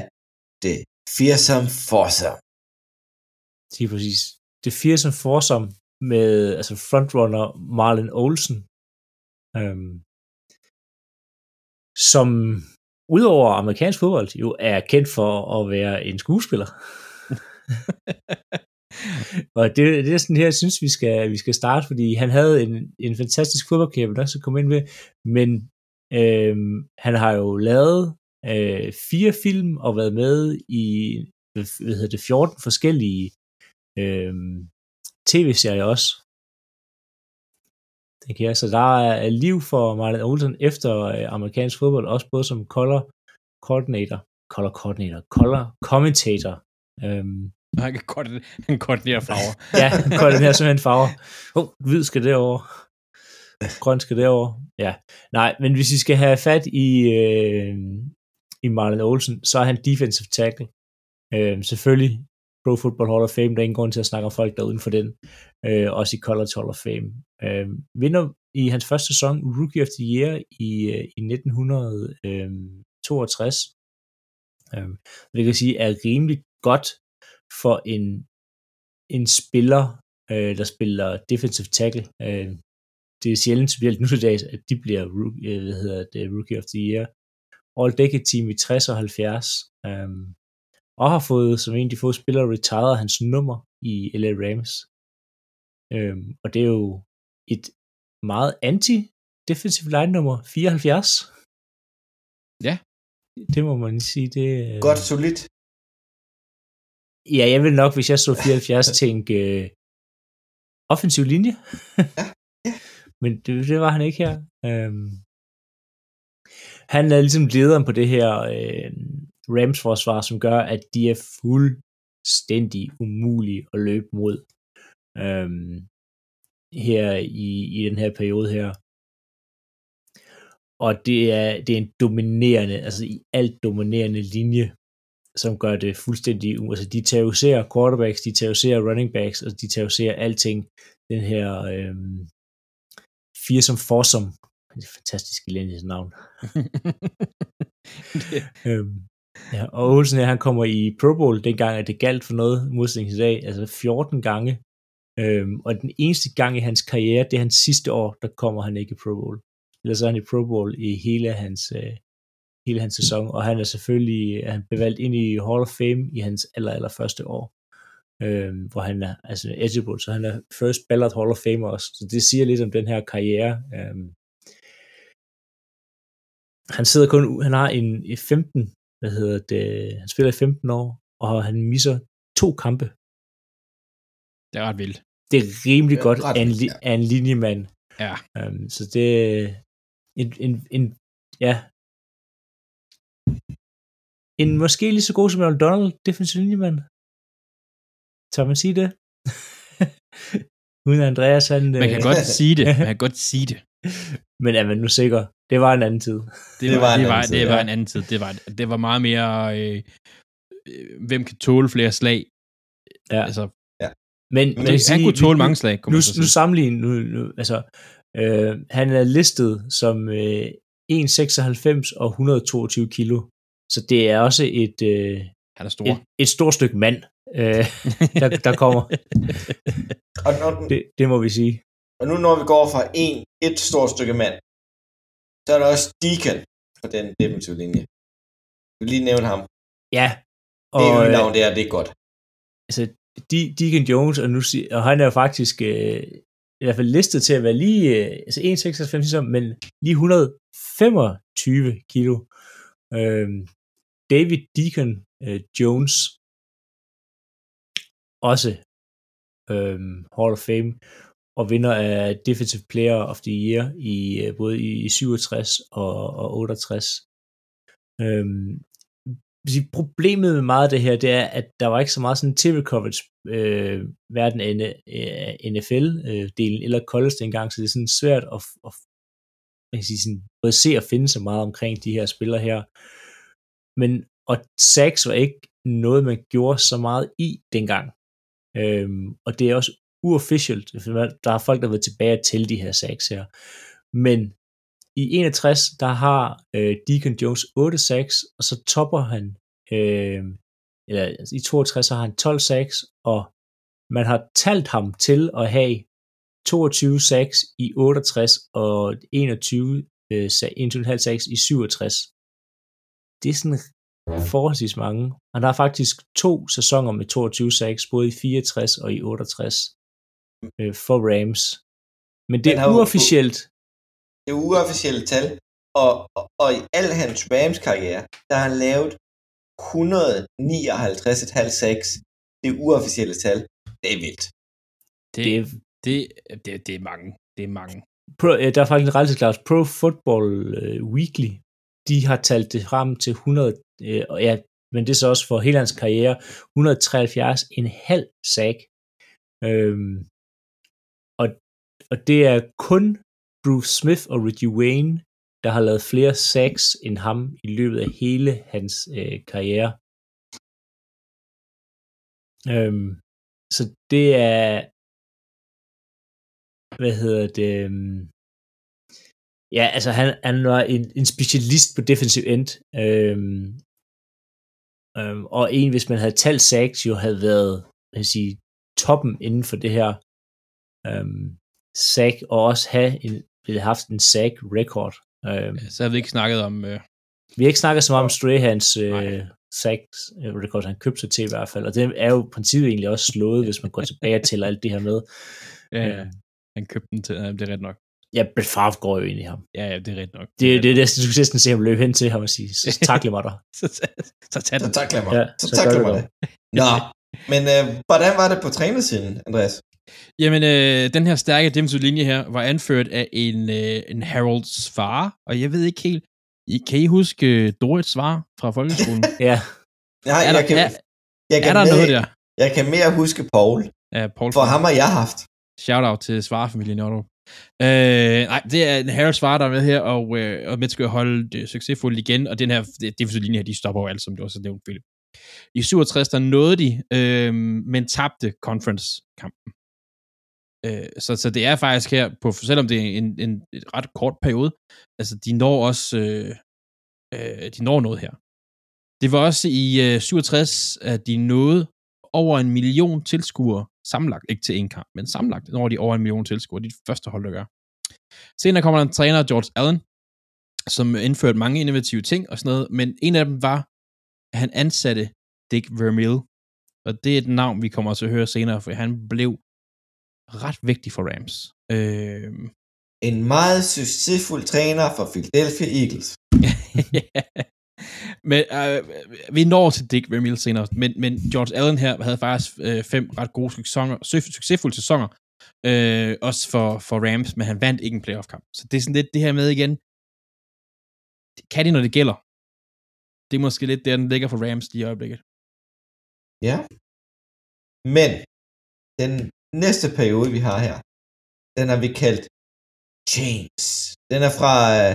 det fearsome foursome. Lige præcis. Det fearsome foursome med altså frontrunner Marlon Olsen, øhm, som udover amerikansk fodbold jo er kendt for at være en skuespiller. [LAUGHS] og det, det er sådan her, jeg synes, vi skal, vi skal starte, fordi han havde en, en fantastisk fodboldkarriere, vi nok skal komme ind ved, men øhm, han har jo lavet øh, fire film og været med i hvad hedder det, 14 forskellige øhm, tv-serier også. Den kan. Så der er liv for Marlon Olsen efter øh, amerikansk fodbold, også både som color coordinator, color coordinator, color commentator. Øhm, Han kan godt, han kan koordinere farver. [LAUGHS] ja, koordinerer simpelthen farver. Oh, hvid skal derover. Grøn skal derover. Ja, nej, men hvis I skal have fat i, øh, i Marlon Olsen, så er han defensive tackle. Øh, selvfølgelig Pro Football Hall of Fame, der er ingen grund til at snakke om folk, der er uden for den. Øh, også i College Hall of Fame. Øh, vinder i hans første sæson Rookie of the Year i, øh, i 1962. Øh, øh, det kan sige, er rimelig godt for en, en spiller, øh, der spiller defensive tackle. Øh, det er sjældent, specielt nu til dags, at de bliver rookie, øh, hvad hedder det, Rookie of the Year. All Decade Team i 60 og 70. Øh, og har fået, som en af de få spillere, retired hans nummer i LA Rams. Øhm, og det er jo et meget anti-defensive line nummer 74. Ja. Det må man sige. Det, øh, Godt solidt. Ja, jeg vil nok, hvis jeg så 74, [LAUGHS] tænke øh, offensiv linje. Ja, ja. [LAUGHS] Men det, det var han ikke her. Øhm, han er ligesom lederen på det her øh, Rams-forsvar, som gør, at de er fuldstændig umulige at løbe mod øhm, her i, i den her periode her. Og det er, det er en dominerende, altså i alt dominerende linje, som gør det fuldstændig, altså de terroriserer quarterbacks, de terroriserer running backs, og de terroriserer alting. Den her øhm, fearsome foursome, det er fantastisk elendigt navn. [LAUGHS] øhm, ja, og Olsen her, han kommer i Pro Bowl, dengang at det galt for noget modsætning i dag, altså 14 gange. Øhm, og den eneste gang i hans karriere, det er hans sidste år, der kommer han ikke i Pro Bowl. Ellers er han i Pro Bowl i hele hans, øh, hele hans sæson, og han er selvfølgelig er han bevalgt ind i Hall of Fame i hans aller, aller første år, øhm, hvor han er altså eligible, så han er first ballot Hall of Famer også, så det siger lidt om den her karriere. Øhm, han sidder kun, han har en, en 15, hvad hedder det, han spiller i 15 år, og han misser to kampe. Det er ret vildt. Det er rimelig Ja, godt ret af en, vildt, li- ja. en linjemand. Ja. Um, så det en, en, en, ja, en måske lige så god som Aaron Donald, defensive linjemand. Tør man sige det? [LAUGHS] Uden Andreas, han... Man kan øh, godt [LAUGHS] sige det. Man kan godt sige det. [LAUGHS] Men er man nu sikker? Det var en anden tid. Det, Det var, var en det, var, anden tid, det var ja. en anden tid. Det var, det var meget mere, øh, øh, hvem kan tåle flere slag? Ja. Altså, Men, Men man kan han sige, kunne tåle nu- mange slag, nu, nu sige. sammenlign, nu, nu, altså, øh, han er listet som øh, 1,96 og 122 kilo. Så det er også et, øh, Han er stor. et, et stort stykke mand, øh, [LAUGHS] der, der kommer. Og, når, Det, det må vi sige. og nu når vi går fra en, et stort stykke mand, så er der også Deacon på den defensive linje. Jeg vil lige nævne ham. Ja. Det er Og, jo øh, navn der, det er godt. altså, De- Deacon Jones, og, nu, og han er jo faktisk øh, i hvert fald listet til at være lige, øh, altså 1,96 ligesom, men lige 125 kilo. Øh, David Deacon øh, Jones, også øh, Hall of Fame, og vinder af Defensive Player of the Year i øh, både i, 67 og, og 68. Øhm, problemet med meget af det her, det er, at der var ikke så meget sådan tv-coverage øh, hverken af NFL-delen øh, øh, eller college dengang, så det er sådan svært at, at man kan sige, sådan, både se og finde så meget omkring de her spillere her. Men, og Sachs var ikke noget, man gjorde så meget i dengang. Øhm, og det er også uofficielt. Der er folk, der har været tilbage til de her sacks her. Men i 61, der har øh, Deacon Jones 8 sacks, og så topper han, øh, eller altså, i 62 har han 12 sacks, og man har talt ham til at have 22 sacks i 68 og 21 øh, sa- 21,5 sacks i 67. Det er sådan forholdsvis mange. Han har faktisk to sæsoner med 22 sacks, både i 64 og i 68 øh, for Rams. Men det er uofficielt. Det er uofficielle tal, og, og, og i al hans Rams karriere, der har han lavet 159,5 sacks. Det er uofficielle tal. Det er vildt. Det, Det det, er, det, det, det er mange. Det er mange. Pro, øh, der er faktisk en rettelse Pro Football øh, Weekly, de har talt det frem til 100, øh, og ja, men det er så også for hele hans karriere, 173 en halv sack. Øhm, og det er kun Bruce Smith og Reggie Wayne, der har lavet flere sacks end ham i løbet af hele hans øh, karriere. Øhm, så det er, hvad hedder det, øhm, ja, altså han, han var en, en specialist på defensive end, øhm, øhm, og en, hvis man havde talt sacks, jo havde været, hvad sige, toppen inden for det her øhm, sack, og også have en, ville haft en sack record. Øhm, Så har vi ikke snakket om... Øh, vi har ikke snakket så meget om Strahans øh, sacks øh, record, han købte sig til i hvert fald, og det er jo i princippet egentlig også slået, hvis man går tilbage og tæller alt det her med. ja, Øh. ja. Han købte den til... Ja, det er ret nok. Ja, Brett Favre går jo ind i ham. Ja, ja, det er ret nok. Det, det er det, du kan næsten se ham løbe hen til ham og sige, så [LAUGHS] takle mig der. så, så, så tag Så den. takler mig. Ja, så så takler gør mig det det. Nå, men øh, hvordan var det på trænersiden, Andreas? Jamen, øh, den her stærke defensive linje her var anført af en, øh, en Harolds far, og jeg ved ikke helt, I, kan I huske øh, Dorits svar fra folkeskolen? [LAUGHS] Ja, Nej, er der, jeg kan, er, jeg kan er der mere, noget der? Jeg kan mere huske Paul, Ja, Paul for ham har jeg haft. Shout-out til svarfamilien Otto. Øh, nej, det er en Harald Svar, der er med her, og, øh, og med skal holde det succesfuldt igen, og den her defensive linje her, de stopper jo alt, som du også har nævnt, Philip. I 67, der nåede de, øh, men tabte conference-kampen. Øh, så, så det er faktisk her, på, selvom det er en, en, en ret kort periode, altså de når også, øh, øh, de når noget her. Det var også i øh, 67, at de nåede over en million tilskuere sammenlagt, ikke til en kamp, men sammenlagt når de over en million tilskuere. De første hold, der gør. Senere kommer der en træner, George Allen, som indførte mange innovative ting og sådan noget, men en af dem var, at han ansatte Dick Vermeil, og det er et navn, vi kommer til at høre senere, for han blev ret vigtig for Rams. Øh, En meget succesfuld træner for Philadelphia Eagles. [LAUGHS] men øh, vi når til Dick Vermeil senere, men, men George Allen her havde faktisk øh, fem ret gode sæsoner, suc- succesfulde sæsoner, øh, også for, for Rams, men han vandt ikke en playoff-kamp. Så det er sådan lidt det her med igen, kan de, når det gælder? Det er måske lidt der, den ligger for Rams lige i øjeblikket. Ja. Men den næste periode, vi har her, den har vi kaldt Chains. Den er fra øh,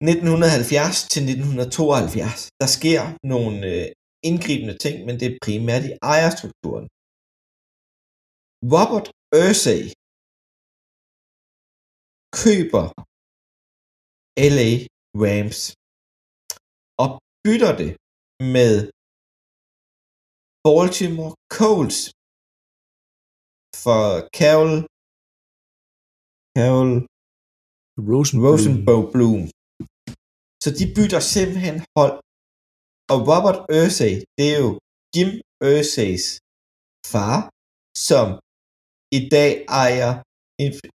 1970 til 1972. Der sker nogle øh, indgribende ting, men det er primært i ejerstrukturen. Robert Ursay køber LA Rams og bytter det med Baltimore Colts for Carol Carol Rosenblum. Rosenbow Bloom. Så de bytter simpelthen hold. Og Robert Ursay, det er jo Jim Ursays far, som i dag ejer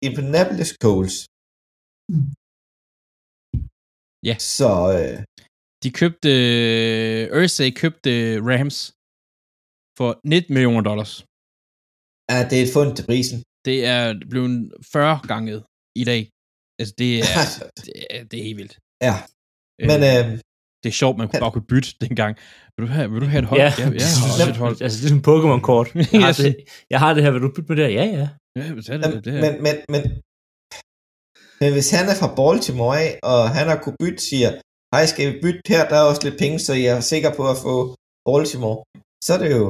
Indianapolis Colts. Ja. Så øh, De købte, øh, Ursay købte Rams for 19 millioner dollars. Er det et fund til prisen. Det er blevet 40 gange i dag. Altså, det er, [LAUGHS] det er, det er helt vildt. ja, men øh, det er sjovt, man kunne bare kunne bytte dengang. Vil du have, vil du have et hold? Ja, ja jeg [LAUGHS] har også et hold. altså det er sådan en Pokémon-kort. [LAUGHS] Jeg, har det, jeg har det her, vil du bytte med det her? Ja, ja. Ja, men tag men, det, det her. men, men, men, men hvis han er fra Baltimore af, og han har kunne bytte, siger, hej, skal vi bytte her, der er også lidt penge, så jeg er sikker på at få Baltimore, så er det jo,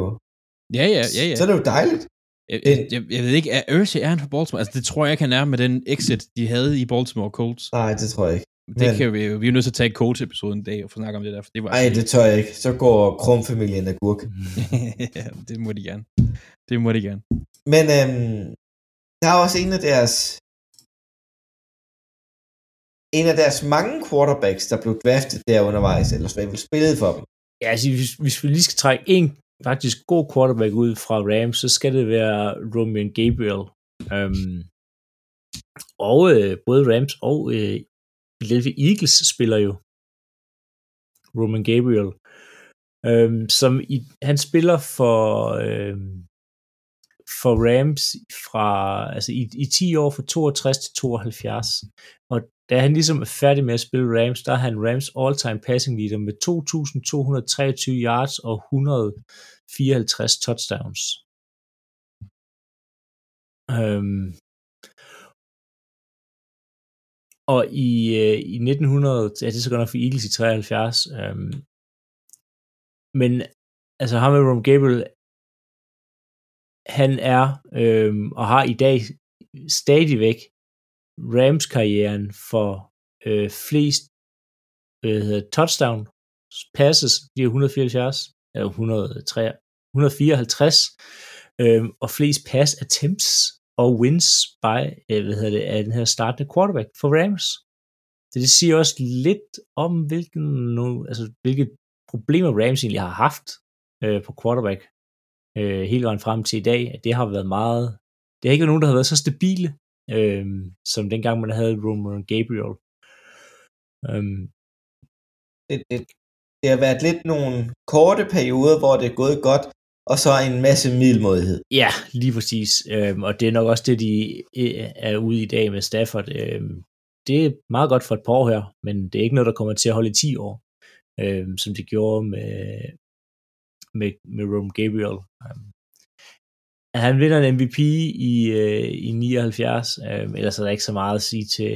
ja, ja, ja, ja. så er det jo dejligt. Jeg, jeg, jeg, jeg ved ikke, er Ursay, er han fra Baltimore? Altså, det tror jeg ikke, han er med den exit, de havde i Baltimore Colts. Nej, det tror jeg ikke. Det Men- kan vi jo, vi er nødt til at tage Colts-episoden en dag og få snakket om det der, for det var... Nej, det tør jeg ikke. Så går Krum-familien af gurk. [LAUGHS] ja, det må de gerne. Det må de gerne. Men øhm, der er også en af deres en af deres mange quarterbacks, der blev draftet der undervejs, eller så vil spillet for dem. Ja, altså, hvis, hvis vi lige skal trække en faktisk god quarterback ud fra Rams, så skal det være Roman Gabriel. Øhm, og øh, både Rams og øh, Philadelphia Eagles spiller jo Roman Gabriel. Øhm, som i, han spiller for, øhm, for Rams fra, altså i, i 10 år fra 62 til 72. Og da han ligesom er færdig med at spille Rams, der er han Rams all-time passing leader med 2.223 yards og 154 touchdowns. Øhm, og i, øh, i 1900, ja, det er så godt nok for Eagles i 73, øhm, men altså ham med Rom Gabriel, han er øhm, og har i dag stadigvæk Rams-karrieren for øh, flest hvad hedder, touchdown passes, de er 174, eller 103, 154, øh, og flest pass attempts og wins by, øh, hvad hedder det, af den her startende quarterback for Rams. Så det siger også lidt om, hvilken, nu, altså, hvilke problemer Rams egentlig har haft øh, på quarterback øh, hele vejen frem til i dag. At det har været meget, det har ikke været nogen, der har været så stabile, øh, som dengang man havde Roman Gabriel. Um, det, det, det har været lidt nogle korte perioder, hvor det er gået godt, og så en masse middelmådighed. Ja, lige præcis. Øhm, og det er nok også det, de øh, er ude i dag med Stafford. Øhm, det er meget godt for et par år her, men det er ikke noget, der kommer til at holde i 10 år, øhm, som det gjorde med, med, med Rome Gabriel. Øhm, han vinder en MVP i, øh, i 79, øhm, ellers er der ikke så meget at sige til,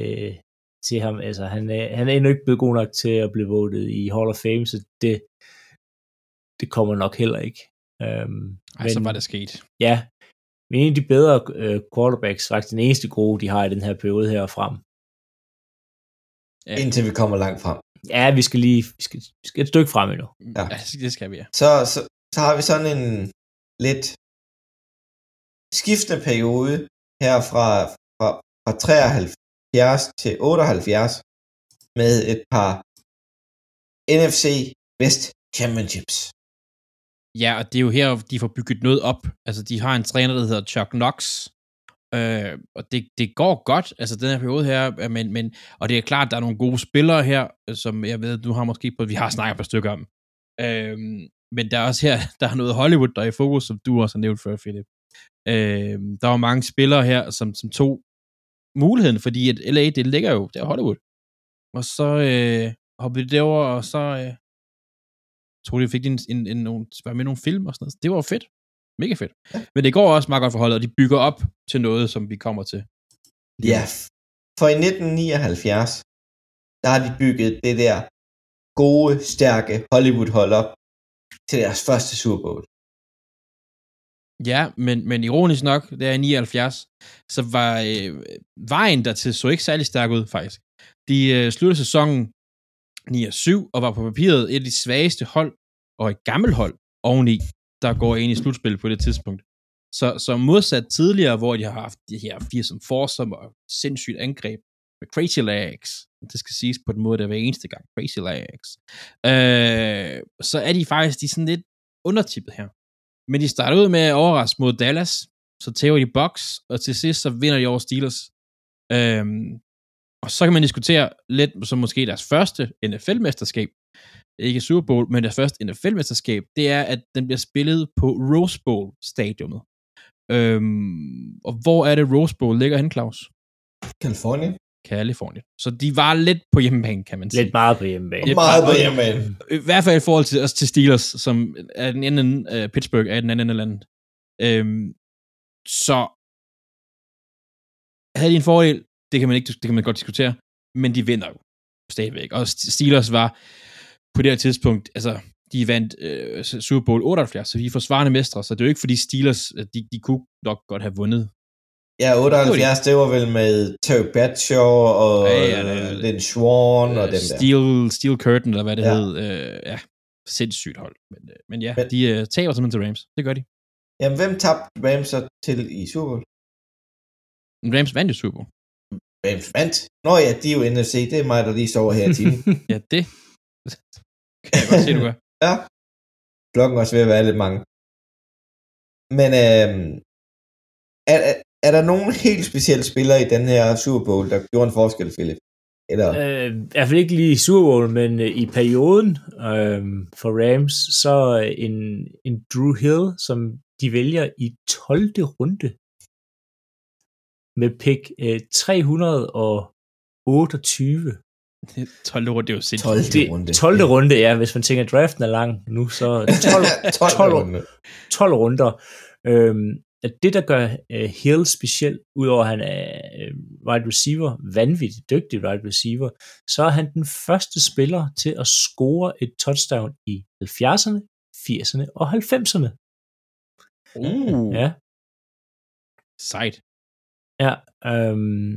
til ham. Altså, han, er, han er endnu ikke blevet god nok til at blive votet i Hall of Fame, så det, det kommer nok heller ikke. Øhm, Ej, men, så var det sket. Ja, men en af de bedre øh, quarterbacks, faktisk den eneste gode, de har i den her periode her frem. Ja. Indtil vi kommer langt frem. Ja, vi skal lige vi skal, vi skal et stykke frem endnu. Ja, ja det skal vi, ja. Så, så, så har vi sådan en lidt skiftende periode her fra, fra, fra 73 til 78 med et par NFC West Championships. Ja, og det er jo her, de får bygget noget op. Altså, de har en træner, der hedder Chuck Knox, øh, og det, det går godt, altså den her periode her, øh, men, men, og det er klart, der er nogle gode spillere her, øh, som jeg ved, du har måske på, vi har snakket på et stykke om. Øh, men der er også her, [LAUGHS] der er noget Hollywood, der er i fokus, som du også har nævnt før, Philip. Øh, der var mange spillere her, som, som tog muligheden, fordi at LA, det ligger jo, det er Hollywood. Og så øh, hoppede de derover, og så øh, tror de fik en, en, en, en, var med nogle film og sådan noget. Det var jo fedt. Mega fedt. Ja. Men det går også meget godt for holdet, og de bygger op til noget, som vi kommer til. Ja, for i 1979, der har de bygget det der gode, stærke Hollywood-hold op til deres første Super Bowl. Ja, men, men ironisk nok, det er i 79, så var øh, vejen dertil så ikke særlig stærk ud, faktisk. De øh, sluttede sæsonen 9-7 og var på papiret et af de svageste hold og et gammelt hold oveni, der går ind i slutspillet på det tidspunkt. Så, så modsat tidligere, hvor de har haft de her fire som forsom og sindssygt angreb med Crazy Legs, det skal siges på den måde, der hver eneste gang, Crazy Legs, øh, så er de faktisk de sådan lidt undertippet her. Men de starter ud med at overraske mod Dallas, så tæver de Bucks, og til sidst så vinder de over Steelers. Øhm, og så kan man diskutere lidt som måske deres første NFL-mesterskab, ikke Super Bowl, men deres første NFL-mesterskab, det er, at den bliver spillet på Rose Bowl-stadionet. Øhm, og hvor er det Rose Bowl ligger hen, Claus? Kalifornien. Kalifornien. Så de var lidt på hjemmebane, kan man sige. Lidt meget på hjemmebane. Lidt meget på hjemmebane. I hvert fald i forhold til, også til Steelers, som er den anden, uh, Pittsburgh er den anden af landet. Øhm, så havde de en fordel, det kan man ikke, det kan man godt diskutere, men de vinder jo stadigvæk. Og Steelers var på det her tidspunkt, altså, de vandt øh, Super Bowl 78, så de er forsvarende mestre, så det er jo ikke fordi Steelers, de, de kunne nok godt have vundet. Ja, 78, det var vel med Terry Bradshaw og ja, ja, ja, Lynn Swan øh, og dem der. Steel, Steel Curtain, eller hvad det ja. hed. Øh, ja, sindssygt hold. Men, øh, men ja, men, de øh, taber simpelthen til Rams. Det gør de. Jamen, hvem tabte Rams så til i Super Bowl? Rams vandt i Super Bowl. Rams vandt? Nå ja, de er jo NFC. Det er mig, der lige sover her i timen. [LAUGHS] ja, det kan jeg godt se, du gør. [LAUGHS] ja. Klokken også ved at være lidt mange. Men øh, er, er, er der nogen helt specielle spillere i den her Super Bowl, der gjorde en forskel, Philip? Eller? Øh, I hvert fald ikke lige i Super Bowl, men øh, i perioden øh, for Rams, så en, en Drew Hill, som de vælger i 12. runde med pick øh, 328. 12 runde, det er jo sindssygt. 12. Det, runde. 12. runde, ja, hvis man tænker, at draften er lang nu, så 12, 12. 12, runde. 12 runder. Øhm, at det, der gør uh, Hill speciel, udover at han er uh, wide receiver, vanvittigt dygtig wide receiver, så er han den første spiller til at score et touchdown i 70'erne, 80'erne og 90'erne. Uh, Ja, sejt. ja øhm,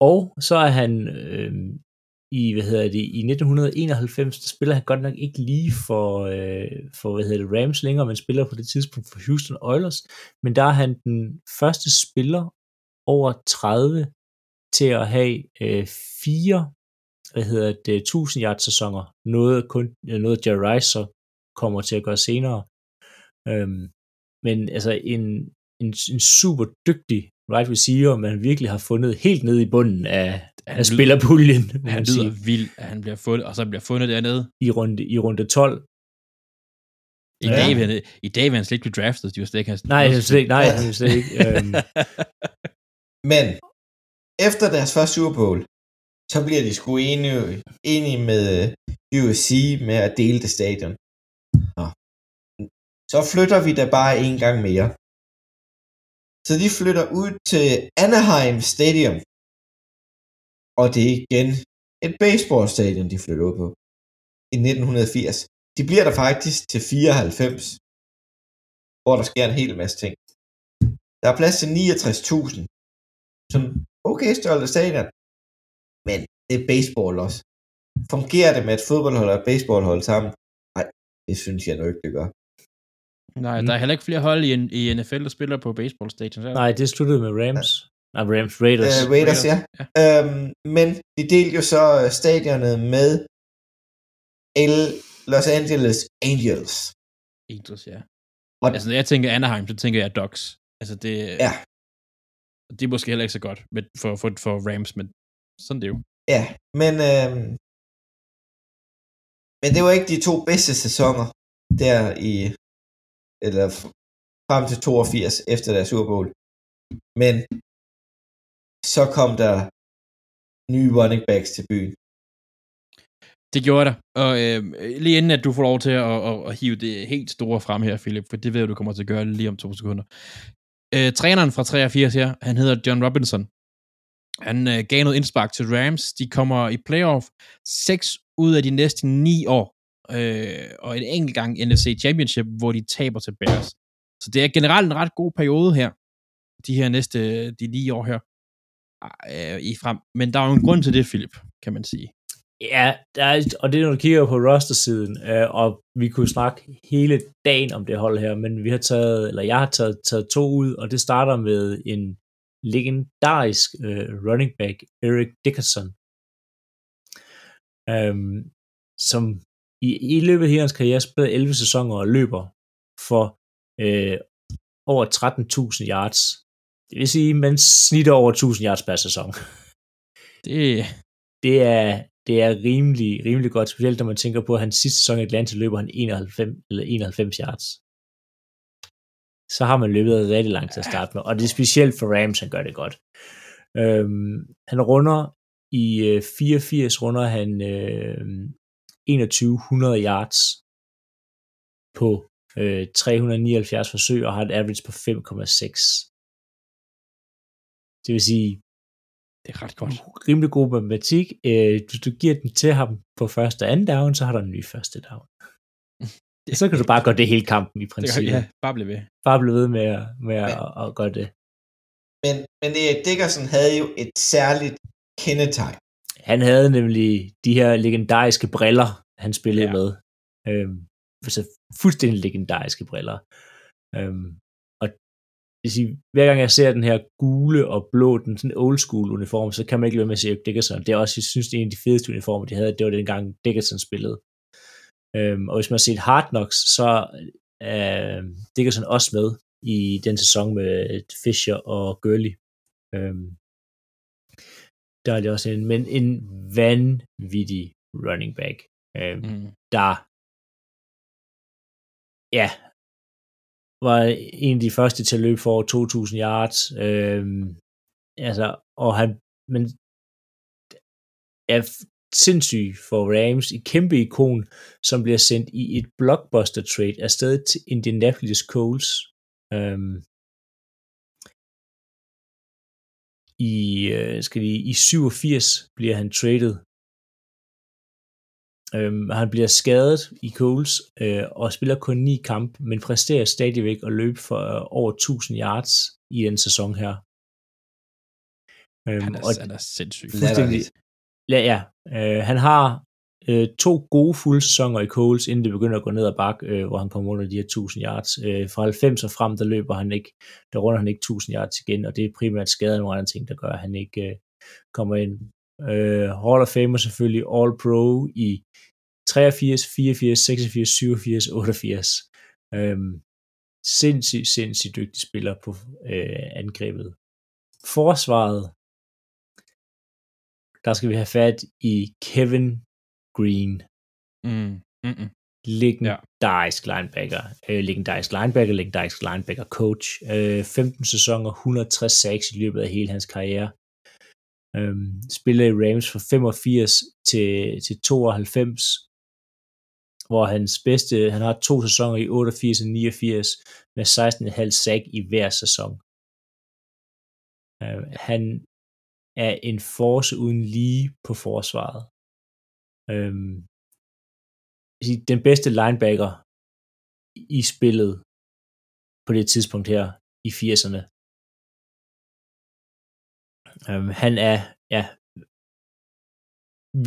og så er han øhm, i, hvad hedder det, i 1991, der spiller han godt nok ikke lige for, øh, for hvad hedder det, Rams længere, men spiller på det tidspunkt for Houston Oilers, men der er han den første spiller over 30 til at have øh, fire, hvad hedder det, 1000 yard sæsoner, noget kun, øh, noget Jerry Rice så kommer til at gøre senere. Øhm, men altså en, en, en super dygtig right receiver, man virkelig har fundet helt ned i bunden af, han af lyder- spillerpuljen, må Han lyder sige, vild, at han bliver fundet, og så bliver fundet dernede. i runde, i runde 12. I, Ja. dag, han, I dag vil han slet ikke blive draftet, de vil slet ikke have Nej, han er slet, ikke- nej, han slet ikke. Øhm, [LAUGHS] Men efter deres første Super Bowl, så bliver de sgu enige, enige med øh, UFC med at dele det stadion. Nå. Så flytter vi da bare en gang mere. Så de flytter ud til Anaheim Stadium. Og det er igen et baseballstadion, de flytter ud på. I 1980. De bliver der faktisk til 94. Hvor der sker en hel masse ting. Der er plads til 69.000 sådan okay størrelse stadion. Men det er baseball også. Fungerer det med et fodboldhold og et baseballhold sammen? Nej, det synes jeg nu ikke, det gør. Nej, Mm. der er heller ikke flere hold i, i NFL, der spiller på baseball station. Så. nej, det sluttede med Rams. Nej, Rams, Raiders. Øh, Raiders, ja. ja. Øhm, men de delte jo så øh, stadionet med L Los Angeles Angels. Angels, ja. Og- Altså, når jeg tænker Anaheim, så tænker jeg Ducks. Altså, det, Ja. det er måske heller ikke så godt men for, for, for Rams, men sådan det er jo. Ja, men, øhm, men det var ikke de to bedste sæsoner der i, eller frem til 82 efter deres Super Bowl. Men så kom der nye running backs til byen. Det gjorde der. Og øh, lige inden at du får lov til at, at, at hive det helt store frem her, Philip, for det ved jeg, du kommer til at gøre lige om to sekunder. Øh, træneren fra 83 her, han hedder John Robinson. Han øh, gav noget indspark til Rams. De kommer i playoff 6 ud af de næste 9 år. Øh, og en enkelt gang NFC Championship, hvor de taber til Bears. Så det er generelt en ret god periode her. De her næste, de 9 år her. Øh, i frem. Men der er jo en grund til det, Philip, kan man sige. Ja, der er, og det er, når du kigger på roster-siden, øh, og vi kunne snakke hele dagen om det hold her, men vi har taget, eller jeg har taget, taget to ud, og det starter med en legendarisk øh, running back, Eric Dickerson, øhm, som i, i løbet af hele hans karriere spillede 11 sæsoner og løber for øh, over 13.000 yards. Det vil sige, man snitter over 1.000 yards per sæson Det, det er, det er rimelig, rimelig godt, specielt når man tænker på, at hans sidste sæson i Atlanta løber han 91, eller 91 yards. Så har man løbet rigtig langt til at starte med, og det er specielt for Rams, han gør det godt. Øhm, han runder i øh, 84 runder han øh, 2100 yards på øh, 379 forsøg og har et average på 5,6. Det vil sige, det er ret godt. rimelig god matematik. Øh, hvis du giver den til ham på første og anden down, så har du en ny første down. [LAUGHS] Så kan du bare gøre det hele kampen i Det kan, princippet. ja, bare blive ved. Bare blive ved med at, med at, Men- at gøre det. Men, men Erik Dickerson havde jo et særligt kendetegn. Han havde nemlig de her legendariske briller, han spillede Ja. med. Øhm, altså fuldstændig legendariske briller. Øhm, vil sige, hver gang jeg ser den her gule og blå, den sådan old school uniform, så kan man ikke lade med at se Eric Dickerson. Det er også, jeg synes, det er en af de fedeste uniformer, de havde. Det var dengang Dickerson spillede. Øhm, og hvis man har set Hard Knocks, så er Dickerson også med i den sæson med Fisher og Gurley. Øhm, der er det også en, men en vanvittig running back, øhm, Mm. der ja, var en af de første til at løbe for over 2.000 yards. Øhm, altså, og han, men er sindssyg for Rams, i kæmpe ikon, som bliver sendt i et blockbuster trade afsted til Indianapolis Colts. Øhm, i, øh, skal vi, i 87 bliver han traded. Øhm, han bliver skadet i Coles øh, og spiller kun ni kamp, men præsterer stadigvæk at løbe for øh, over 1000 yards i den sæson her. Øhm, Han er, og han er sindssyg. fuldstændig, ja, ja. Øh, han har øh, to gode fulde sæsoner i Coles, inden det begynder at gå ned ad bak, øh, hvor han kommer under de her 1000 yards. Øh, fra 90 og frem, der løber han ikke, der runder han ikke 1000 yards igen, og det er primært skader nogle andre ting, der gør, at han ikke øh, kommer ind. Øh, Hall of Famer selvfølgelig All Pro i 83, 84, 86, 87, 88. Øhm, sindssygt, sindssygt dygtig spiller på øh, angrebet. Forsvaret, der skal vi have fat i Kevin Green, Mm. Mm-mm. legendarisk ja. linebacker, øh, legendarisk linebacker, legendarisk linebacker coach, øh, 15 sæsoner, 160 sacks i løbet af hele hans karriere, øhm, spiller i Rams fra 85 til, til 92, hvor hans bedste, han har to sæsoner i 88 og 89, med 16,5 sack i hver sæson. Øh, han er en force uden lige på forsvaret. Øhm, den bedste linebacker i spillet på det tidspunkt her i 80'erne. Øhm, han er ja,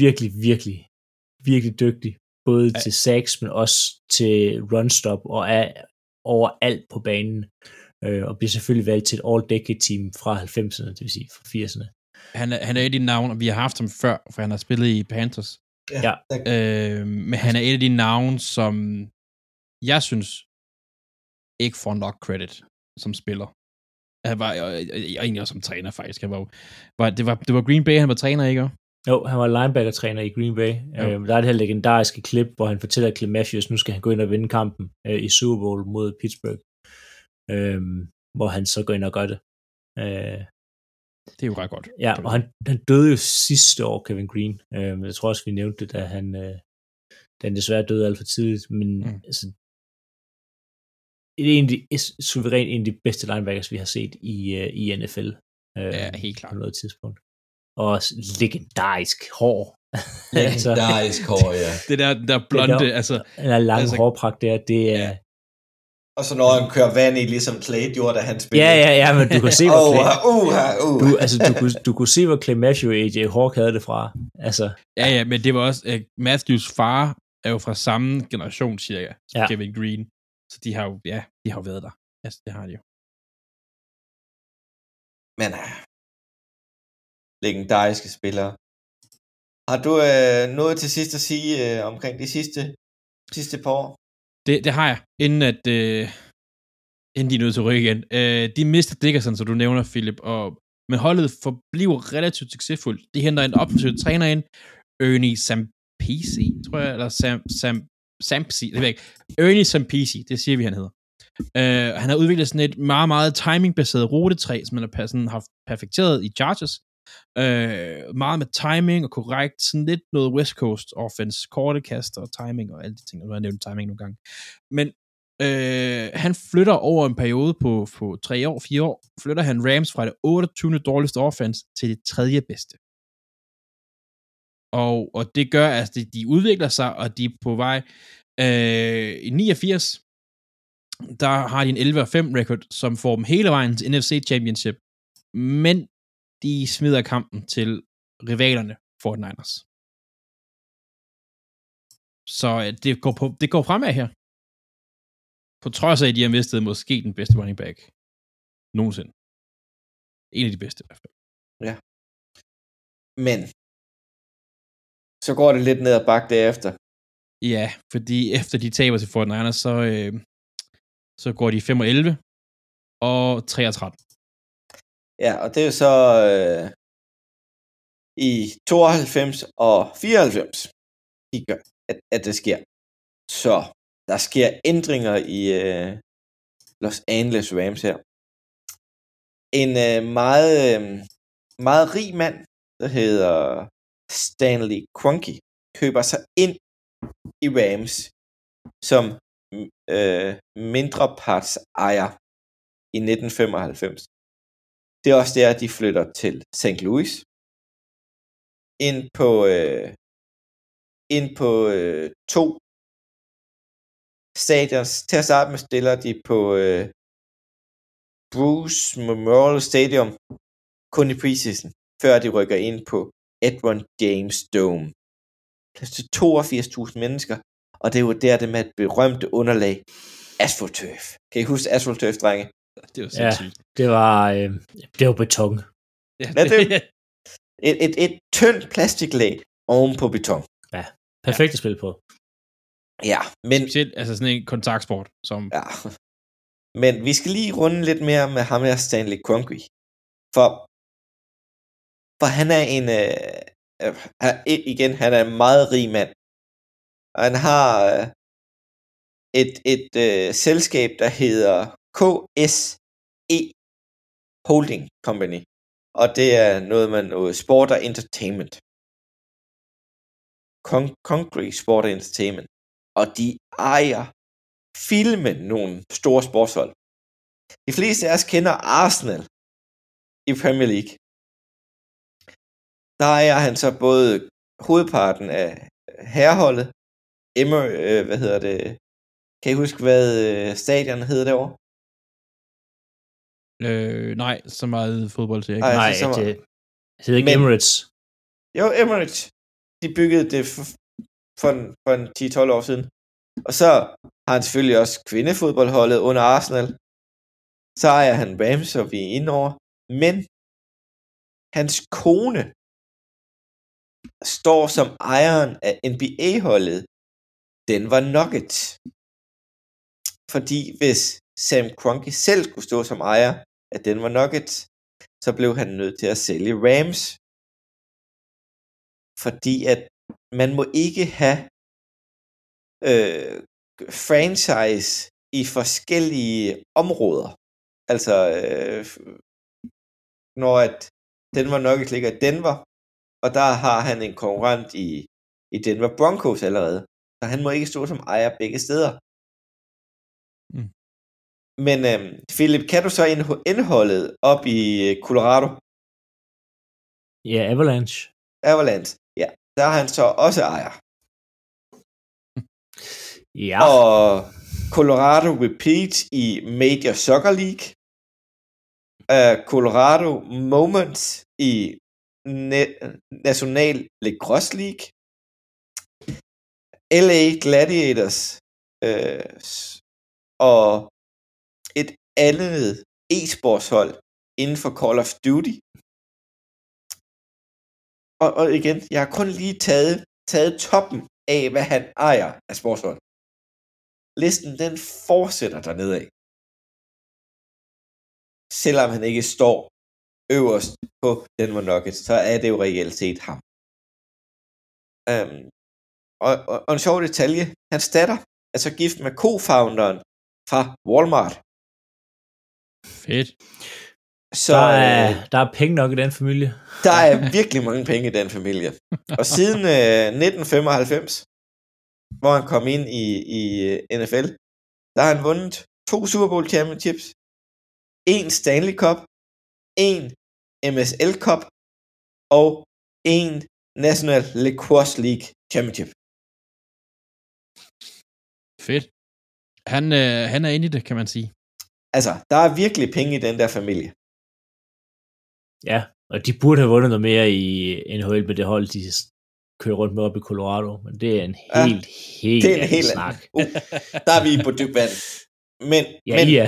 virkelig, virkelig, virkelig dygtig, både Ja. til sacks, men også til run stop, og er overalt på banen, øh, og bliver selvfølgelig valgt til et all-decade team fra 90'erne, det vil sige fra 80'erne. Han, er, han er et af de navne, og vi har haft ham før, for han har spillet i Panthers. Ja. Øh, men han er et af de navne, som jeg synes ikke får nok credit som spiller. Han var, og, og, egentlig også som træner, faktisk. Han var, var, det, var, det var Green Bay, han var træner, ikke? Jo, han var linebacker-træner i Green Bay. Jo. Øh, der er det her legendariske klip, hvor han fortæller Clem Matthews, nu skal han gå ind og vinde kampen øh, i Super Bowl mod Pittsburgh. Øh, hvor han så går ind og gør det. Øh, Det er jo ret godt. ja, og han, han døde jo sidste år, Kevin Green. Øh, jeg tror også, vi nævnte det, da han, øh, da han desværre døde alt for tidligt. Men mm. altså, det er en af de, suverænt en af de bedste linebackers, vi har set i, øh, i NFL. Øh, Ja, helt klart. På noget tidspunkt. Og også legendarisk hår. [LAUGHS] altså, legendarisk hår, ja. [LAUGHS] Det der, der blonde, der- altså, den der lange Altså- hårpragt der, det er... Ja. Og så når han kører vand i, ligesom Clay gjorde, da han spillede. ja, ja, ja, men du kan se, hvor Clay, uh, uh, uh. du, altså, du, kunne, du kunne se, hvor Clay Matthew og AJ Hawk havde det fra. Altså, ja, ja, men det var også, uh, Matthews far er jo fra samme generation, cirka, som Ja. Kevin Green. Så de har jo, ja, de har jo været der. Altså, det har de jo. Men uh, legendariske spillere. Har du øh, noget til sidst at sige øh, omkring de sidste, sidste par år? Det, det har jeg, inden at, øh, inden de er nødt til at rykke igen. Øh, de mister Dickerson, som du nævner, Philip, og, men holdet forbliver relativt succesfuldt. De henter en offensiv træner ind, Ernie Sampisi, tror jeg, eller Sam, Sam, Sampsi, det ved jeg ikke. Ernie Sampisi, det siger vi, han hedder. Øh, han har udviklet sådan et meget, meget timingbaseret rutetræ, som han har sådan haft perfekteret i Chargers. Øh, meget med timing og korrekt, sådan lidt noget West Coast offense, korte kast og timing og alle de ting. Nu har jeg nævnt timing nogle gange. Men øh, han flytter over en periode på, på tre år, fire år, flytter han Rams fra det 28. dårligste offense til det tredje bedste. Og, og det gør, at de, de udvikler sig, og de er på vej øh, i 89, der har de en 11-5 record, som får dem hele vejen til NFC Championship, men de smider kampen til rivalerne Fortniners. Så øh, det går, på, det går fremad her. På trods af, at de har mistet måske den bedste running back nogensinde. En af de bedste i hvert fald. Ja. Men så går det lidt ned ad bakke derefter. Ja, fordi efter de taber til Fortniners, så, øh, så går de 5 og 11 og 3 og 13. Ja, og det er så øh, i 92 og 94, de gør, at, at det sker. Så der sker ændringer i, øh, Los Angeles Rams her. En øh, meget, øh, meget rig mand, der hedder Stanley Kroenke, køber sig ind i Rams som øh, mindre parts ejer i 1995. Det er også der, de flytter til St. Louis. Ind på, øh, ind på øh, to stadions. Til at starte med stiller de på øh, Bruce Memorial Stadium kun i preseason, før de rykker ind på Edwin James Dome. Plads til 82.000 mennesker, og det er jo der, det med et berømte underlag, AstroTurf. Kan I huske AstroTurf, drenge? Det var Ja, sindssygt. det var, øh, det var beton. Ja, Ja, det- Et, et, et tyndt plastiklag oven på beton. Perfekt at spille på. Ja, men, Specielt, altså sådan en kontaktsport, som ja. men vi skal lige runde lidt mere med ham her, Stanley Kroenke. For, for han er en, øh, øh, igen, han er en meget rig mand. Og han har øh, et, et øh, selskab, der hedder KSE Holding Company. Og det er noget med noget øh, sport og entertainment. Con- Concrete Sport og Entertainment. Og de ejer filme nogle store sportshold. De fleste af os kender Arsenal i Premier League. Der ejer han så både hovedparten af herreholdet, Emmer, øh, hvad hedder det, kan I huske, hvad øh, stadion hedder derovre? øh, nej, så meget fodbold til jeg Ej, ikke. Nej, altså, så var- det hedder ikke Men- Emirates. Jo, Emirates. De byggede det for, for, en- for en 10-12 år siden. Og så har han selvfølgelig også kvindefodboldholdet under Arsenal. Så ejer han Rams, og vi er inde over. Men hans kone står som ejeren af NBA-holdet Denver Nuggets. Fordi hvis Sam Kroenke selv skulle stå som ejer af Denver Nuggets, så blev han nødt til at sælge Rams fordi at man må ikke have øh, franchise i forskellige områder. Altså, øh, når at Denver Nuggets ligger i Denver, og der har han en konkurrent i, i Denver Broncos allerede. Så han må ikke stå som ejer begge steder. Mm. Men øh, Philip, kan du så indho- indholdet op i øh, Colorado? Ja, Avalanche. Avalanche. Ja, der er han så også ejer. [LAUGHS] Ja, og Colorado Repeat i Major Soccer League. Uh, Colorado Moments i Na- National Lacrosse League. LA Gladiators øh, og et andet e-sportshold inden for Call of Duty. Og, og igen, jeg har kun lige taget, taget toppen af, hvad han ejer af sportshold listen den fortsætter dernede af. Selvom han ikke står øverst på Denver Nuggets, så er det jo reelt set ham. Um, og, og, og en sjov detalje, hans datter er så gift med co-founderen fra Walmart. Fedt. Så der, er, øh, der er penge nok i den familie. der er [LAUGHS] virkelig mange penge i den familie. Og siden øh, 1995, hvor han kom ind i, i øh, NFL, der har han vundet to Super Bowl championships, en Stanley Cup, en MSL Cup og en National Lacrosse League Championship. Fedt. Han, øh, han er inde i det, kan man sige. Altså, der er virkelig penge i den der familie. Ja, og de burde have vundet noget mere i NHL med det hold, de kører rundt med op i Colorado. Men det er en Ja, helt, helt det er en anden helt snak. Uh, der er vi på dyb vand. Men, Ja, men, ja.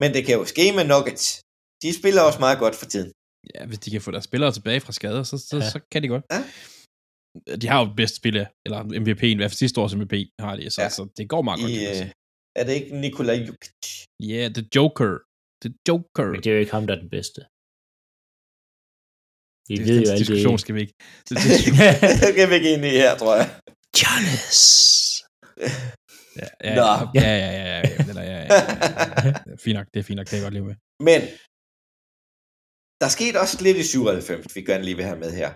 men det kan jo ske med Nuggets. De spiller også meget godt for tiden. Ja, hvis de kan få deres spillere tilbage fra skader, så, så, Ja. ja. så kan de godt. Ja. De har jo bedste spiller, eller MVP'en, i hvert fald sidste års MVP har de, så, Ja. ja. så det går meget godt. I, øh, sige. er det ikke Nikola Jokic? Ja, yeah, The Joker. The Joker. Men det er jo ikke ham, der er den bedste. Vi det, ved jo alt det. diskussion skal vi ikke. Det, det, det kan vi ikke ind i her, tror jeg. Giannis. Ja, ja, Nå. ja, ja, ja, ja, ja, ja, ja, ja, ja, ja. Fint nok, det er fint nok, det kan jeg godt leve med. Men der skete også lidt i 97, vi gerne lige vil have med her.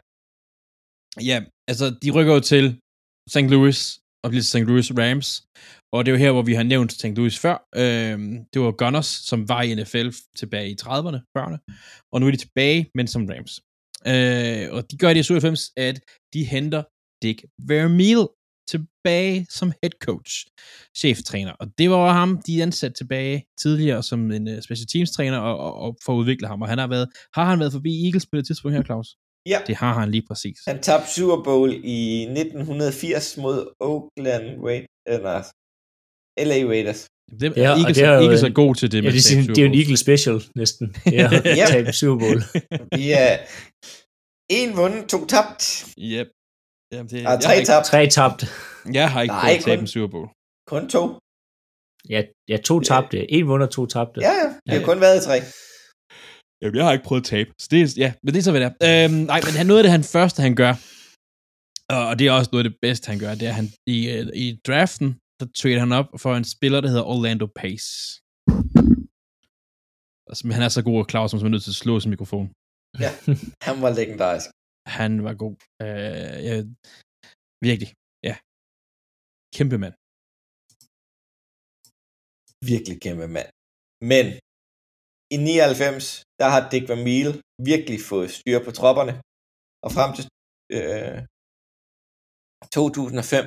Ja, altså, de rykker jo til St. Louis, og bliver St. Louis Rams, og det er jo her, hvor vi har nævnt St. Louis før. Øhm, det var Gunners, som var i NFL tilbage i 30'erne, 40'erne, og nu er de tilbage, men som Rams. Øh, og de gør det i 97, at de henter Dick Vermeil tilbage som head coach, cheftræner. Og det var ham, de ansatte tilbage tidligere som en uh, special teams træner og, og, og for at udvikle ham. Og han har været, har han været forbi Eagles på det tidspunkt her, Claus? Ja. Det har han lige præcis. Han tabte Super Bowl i 1980 mod Oakland Raiders. LA Raiders. Det, Ja, ja, og Eagles, det er jo Eagles er en- god til det Ja, med det, er, sådan- det er jo en Super Eagle special, næsten. [LAUGHS] Ja, Ja. tabe Super Bowl. [LAUGHS] Er en vundet, to tabt. Yep. Jamen, det, jeg, har tre ikke, tabt. Tre tabt. jeg har ikke Nej, prøvet at tabe kun- en Super Bowl. Kun to. Ja, ja to tabte. En vundet, to tabte. Ja, ja. Det har Ja. kun været i tre. Jamen, jeg har ikke prøvet at tabe. Så det, er- ja, men det er så, hvad det er. Øhm, nej, men han, noget af det han første, han gør, og og det er også noget af det bedste, han gør, det er, at han i, øh, i draften, der trader han op for en spiller, der hedder Orlando Pace. Altså, men han er så god og klar, som man er nødt til at slå sin mikrofon. Han var legendarisk. Han var god. Øh, ja, virkelig, ja. Kæmpe mand. Virkelig kæmpe mand. Men i 99, der har Dick Vermeil virkelig fået styr på tropperne. Og frem til øh, 2005,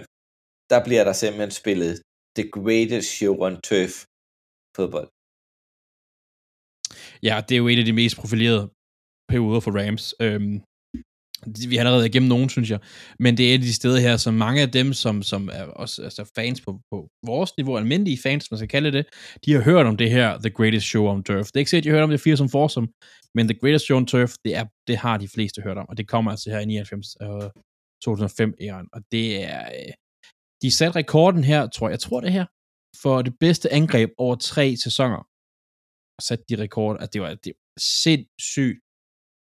der bliver der simpelthen spillet The Greatest Show on Turf fodbold. Ja, det er jo en af de mest profilerede perioder for Rams. Øhm, vi har allerede været igennem nogen, synes jeg. Men det er et af de steder her, som mange af dem, som, som er også altså fans på, på vores niveau, almindelige fans, man skal kalde det, de har hørt om det her The Greatest Show on Turf. Det er ikke sikkert, de har hørt om det 80 som forsom, men The Greatest Show on Turf, det, er, det har de fleste hørt om, og det kommer altså her i 99 øh, og 2005-æren. Og det er... øh, De satte rekorden her, tror jeg, jeg tror det her, for det bedste angreb over tre sæsoner satte de rekord, at det var, det var sindssygt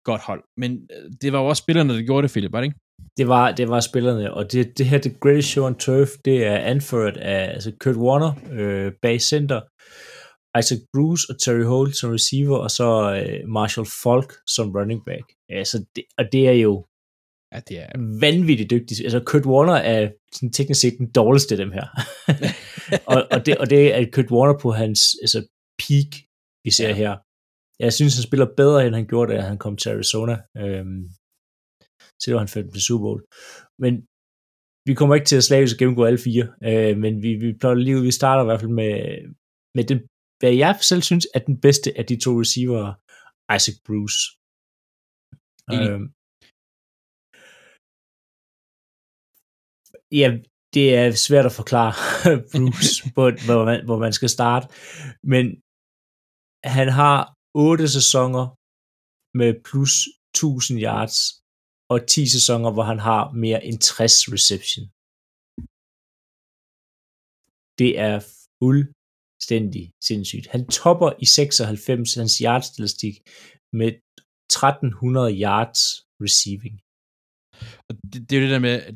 godt hold. Men øh, det var jo også spillerne, der gjorde det, Philip, var det ikke? Det var, det var spillerne, og det, det her, The Greatest Show on Turf, det er anført af altså Kurt Warner øh, bag center, Isaac Bruce og Terry Holt som receiver, og så øh, Marshall Falk som running back. Altså, det, og det er jo Ja, det er... vanvittigt dygtig. Altså, Kurt Warner er sådan teknisk set den dårligste af dem her. [LAUGHS] og, og, det, og det er Kurt Warner på hans altså, peak, vi ser Ja. ja. her. Jeg synes, han spiller bedre, end han gjorde, da han kom til Arizona. Øhm, til han fandt til Super Bowl. Men vi kommer ikke til at slavisk gennemgå alle fire, øh, men vi, vi plotter lige ud. Vi starter i hvert fald med, med den, hvad jeg selv synes er den bedste af de to receiver, Isaac Bruce. Enig. Øhm, ja, det er svært at forklare [LAUGHS] Bruce, på, hvor, man, hvor man skal starte. Men han har otte sæsoner med plus 1000 yards, og 10 sæsoner, hvor han har mere end 60 reception. Det er fuldstændig sindssygt. Han topper i 96 hans yardstatistik med 1300 yards receiving. Og det, det er jo det der med, at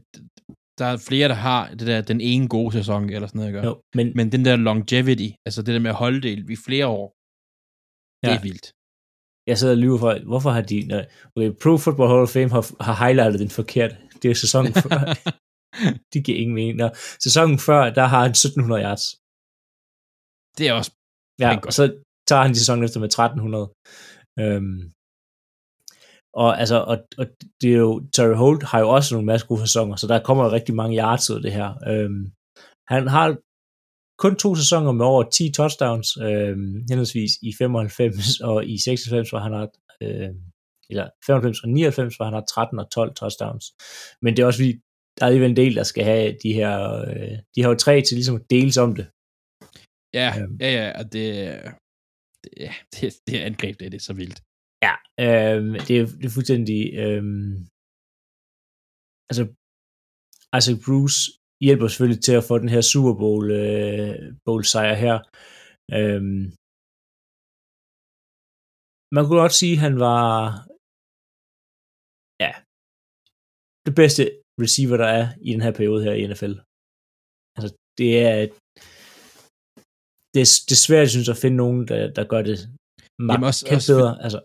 der er flere, der har det der, den ene gode sæson, eller sådan noget, gøre. Jo, men, Men den der longevity, altså det der med at holde det i flere år, det Ja. er vildt. jeg sidder og lyver for, hvorfor har de... Når, okay, Pro Football Hall of Fame har, har highlightet den forkert. Det er sæsonen før. [LAUGHS] De giver ingen mening. Nå, sæsonen før, der har han 1700 yards. det er også Ja, og så tager han sæsonen efter med 1300. Øhm, og altså, og, og det er jo, Terry Holt har jo også nogle masse gode sæsoner, så der kommer jo rigtig mange yards ud af det her. Øhm, han har kun to sæsoner med over 10 touchdowns, øhm, henholdsvis i 95 og i 96, hvor han har, øh, eller 95 og 99, hvor han har 13 og 12 touchdowns. Men det er også fordi, der er alligevel en del, der skal have de her, øh, de har jo tre til ligesom at deles om det. Ja, Øhm. ja, ja, og det, det, ja, det, det angreb, det, det er så vildt. Ja, øhm, det, er, det er fuldstændig... Øhm, altså, Isaac Bruce hjælper selvfølgelig til at få den her Super Bowl, øh, Bowl sejr her. Øhm, man kunne godt sige, at han var ja, det bedste receiver, der er i den her periode her i NFL. Altså, det er det, er, det er svært, jeg synes, at finde nogen, der, der gør det markant også- også bedre. Altså,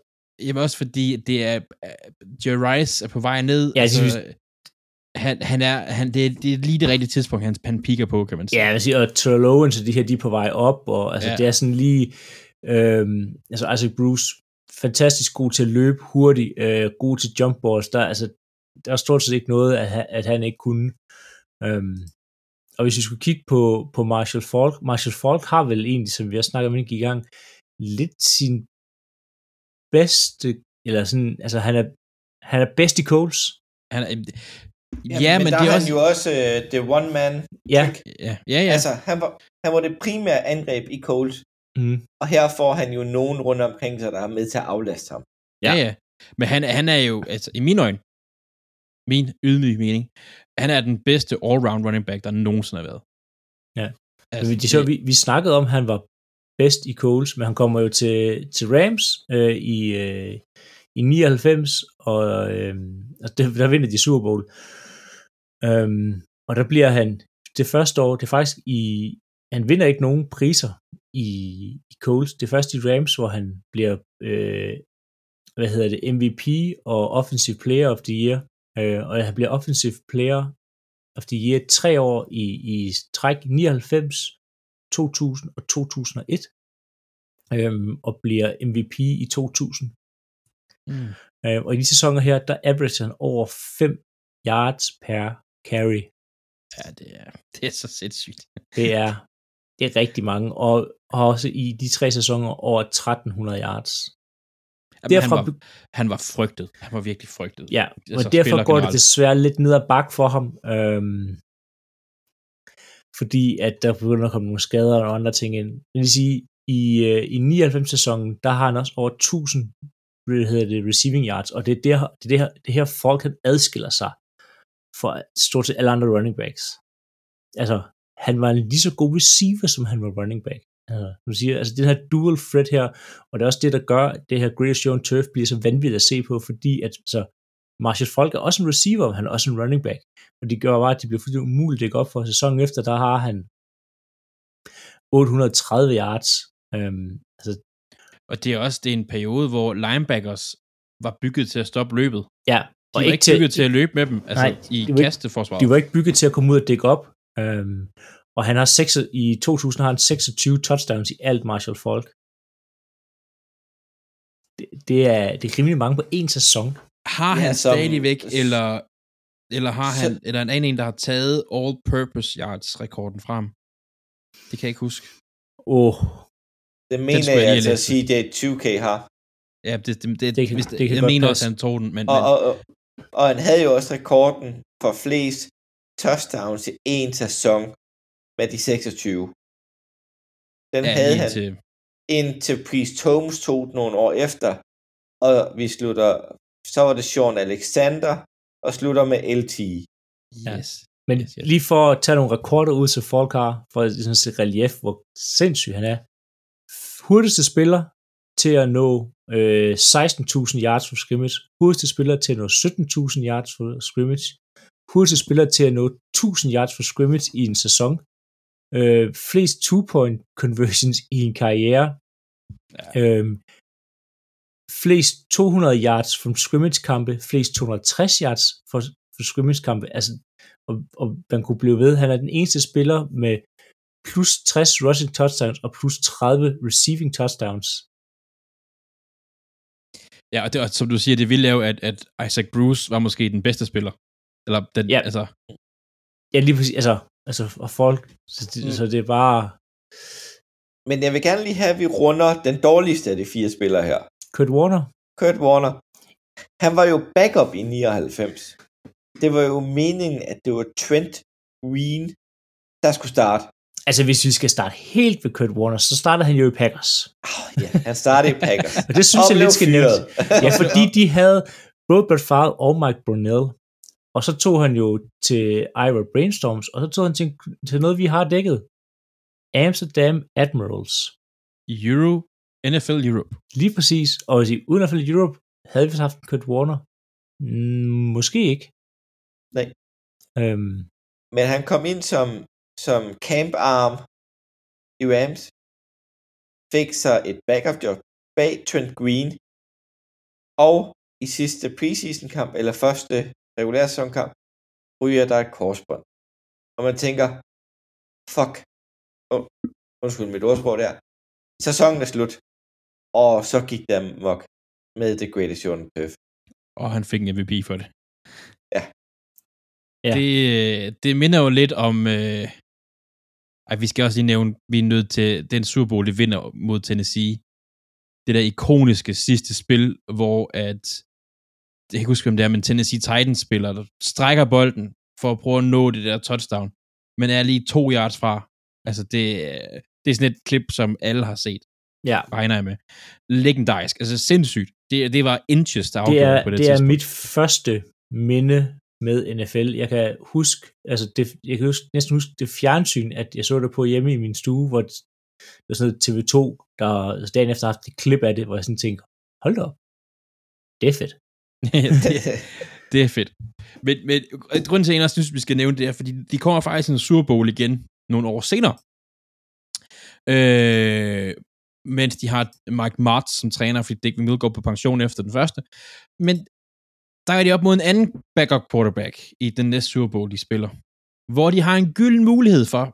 Jamen også fordi, det er, Jerry Rice er på vej ned. Ja, altså, jeg han, han er, han, det, er, det er lige det rigtige tidspunkt, han, han piker på, kan man sige. ja, jeg vil sige, og Owens og de her, de er på vej op, og altså, Ja. det er sådan lige, øhm, altså Isaac Bruce, fantastisk god til at løbe hurtigt, øh, god til jump balls, der, altså, der er stort set ikke noget, at, at han ikke kunne. Øhm, og hvis vi skulle kigge på, på Marshall Falk, Marshall Falk har vel egentlig, som vi har snakket om, inden i gang, lidt sin bedste, eller sådan, altså han er, han er bedst i Coles. Han er, ja, ja, men, men der det er også... han jo også uh, the one man Ja, trick. Ja, ja, ja. Altså, han var, han var det primære angreb i Coles, mm, og her får han jo nogen rundt omkring sig, der er med til at aflaste ham. Ja, ja. Men han, han er jo, altså i mine øjne, min ydmyge mening, han er den bedste all-round running back, der nogensinde har været. Ja. Altså, det sjovt, vi, vi snakkede om, at han var bedst i Coles, men han kommer jo til, til Rams øh, i, øh, i 99, og øh, altså det, der vinder de Super Bowl. Øhm, og der bliver han, det første år, det er faktisk i, han vinder ikke nogen priser i, i Coles. Det er først i Rams, hvor han bliver, øh, hvad hedder det, MVP og Offensive Player of the Year. Øh, og han bliver Offensive Player of the Year tre år i, i træk 99, 2000 og 2001, øhm, og bliver MVP i 2000. Mm. Øh, og i de sæsoner her, der averager han over 5 yards per carry. Ja, det er, [LAUGHS] det er så sindssygt. Det er, det er rigtig mange, og, og også i de tre sæsoner over 1300 yards. Jamen, Derfra, han, var, han var frygtet. Han var virkelig frygtet. ja, altså, og derfor spiller går det generelt. desværre lidt ned ad bak for ham. Øhm, fordi at der begynder at komme nogle skader og andre ting ind. Det vil sige, i, øh, i 99-sæsonen, der har han også over 1000 hvad hedder det, receiving yards, og det er, der, det, er det, her, det her folk, han adskiller sig fra stort set alle andre running backs. Altså, han var en lige så god receiver, som han var running back. Altså, du siger, altså den her dual threat her, og det er også det, der gør, at det her Show on Turf bliver så vanvittigt at se på, fordi at så Marshall Falk er også en receiver, men han er også en running back. Og det gør bare, at det bliver fuldstændig umuligt at dække op for. Sæsonen efter, der har han 830 yards. Øhm, altså, Og det er også det er en periode, hvor linebackers var bygget til at stoppe løbet. ja, De var ikke bygget til at løbe med dem, altså Nej, i de var ikke- kasteforsvaret. de var ikke bygget til at komme ud og dække op. Øhm, og han har 6, i 2000 har han 26 touchdowns i alt Marshall Falk. Det, det, er, det er rimelig mange på en sæson. Har Ja, han som- stadigvæk, eller, eller har han, Så- eller en anden en, der har taget all-purpose yards rekorden frem? Det kan jeg ikke huske. Åh, oh, Det mener jeg jeg altså at sige, det er 20k har. Ja, det, det, det, Det kan- hvis, det kan jeg godt mener også, han tog den, men, Og, og, og, og han havde jo også rekorden for flest touchdowns i en sæson med de 26. Den ja, havde han til, indtil Priest Holmes tog den nogle år efter. Og vi slutter, så var det Sean Alexander, og slutter med LT. Ja. yes. men Yes, yes. lige for at tage nogle rekorder ud til Falk har, for at sådan se relief, hvor sindssyg han er. Hurtigste spiller til at nå øh, 16.000 yards for scrimmage. Hurtigste spiller til at nå 17.000 yards for scrimmage. Hurtigste spiller til at nå 1.000 yards for scrimmage i en sæson. Øh, flest two-point conversions i en karriere. Ja. Øh, flest 200 yards from scrimmage kampe, flest 260 yards for, for scrimmage kampe. Altså, og, og man kunne blive ved. Han er den eneste spiller med plus 60 rushing touchdowns og plus 30 receiving touchdowns. Ja, og det, og som du siger, det ville lave, at, at Isaac Bruce var måske den bedste spiller. Eller den, Ja. altså, Ja, lige præcis. Altså, altså og folk. Så det, Mm. mm. så det er bare Men jeg vil gerne lige have, at vi runder den dårligste af de fire spillere her. Kurt Warner. Kurt Warner. Han var jo backup i 99. Det var jo meningen, at det var Trent Green, der skulle starte. Altså, hvis vi skal starte helt ved Kurt Warner, så starter han jo i Packers. Oh, ja, han startede i Packers. [LAUGHS] Og det synes Og jeg lidt skal nævnes. Ja, fordi de havde Robert Favre og Mike Brunell. Og så tog han jo til Ira Brainstorms, og så tog han til, til noget, vi har dækket. Amsterdam Admirals. Euro, NFL Europe. Lige præcis. Og i uden falde Europe, havde vi haft en Kurt Warner? Mm, måske ikke. Nej. Øhm, Men han kom ind som, som camp arm i Rams. fik sig et backup job bag Trent Green, og i sidste preseason kamp, eller første regulære sæsonkamp, ryger der et korsbånd. Og man tænker, fuck, oh, undskyld mit ordsprog der, sæsonen er slut, og så gik der mok med The Greatest on Turf. Og han fik en MVP for det. Ja. Ja. Det, det minder jo lidt om... Øh, ej, vi skal også lige nævne, vi er nødt til den Super Bowl, de vinder mod Tennessee. Det der ikoniske sidste spil, hvor at... Jeg kan ikke huske, hvem det er, men Tennessee Titans spiller, der strækker bolden for at prøve at nå det der touchdown, men er lige to yards fra. Altså, det, det er sådan et klip, som alle har set Ja, regner jeg med. Legendarisk, altså sindssygt. Det, det var inches, der det afgjorde er, på det, det er tidspunkt. mit første minde med NFL. Jeg kan huske, altså det, jeg kan huske, næsten huske det fjernsyn, at jeg så det på hjemme i min stue, hvor det var sådan noget TV2, der altså dagen efter haft et klip af det, hvor jeg sådan tænkte, hold da op, det er fedt. [LAUGHS] det, [LAUGHS] det er fedt. Men, men grunden til, at jeg også synes, vi skal nævne det er, fordi de kommer faktisk i en Super Bowl igen nogle år senere. Øh, mens de har Mike Martz som træner, fordi Dick Mill går på pension efter den første. Men der er de op mod en anden backup quarterback i den næste Super Bowl, de spiller. Hvor de har en gylden mulighed for,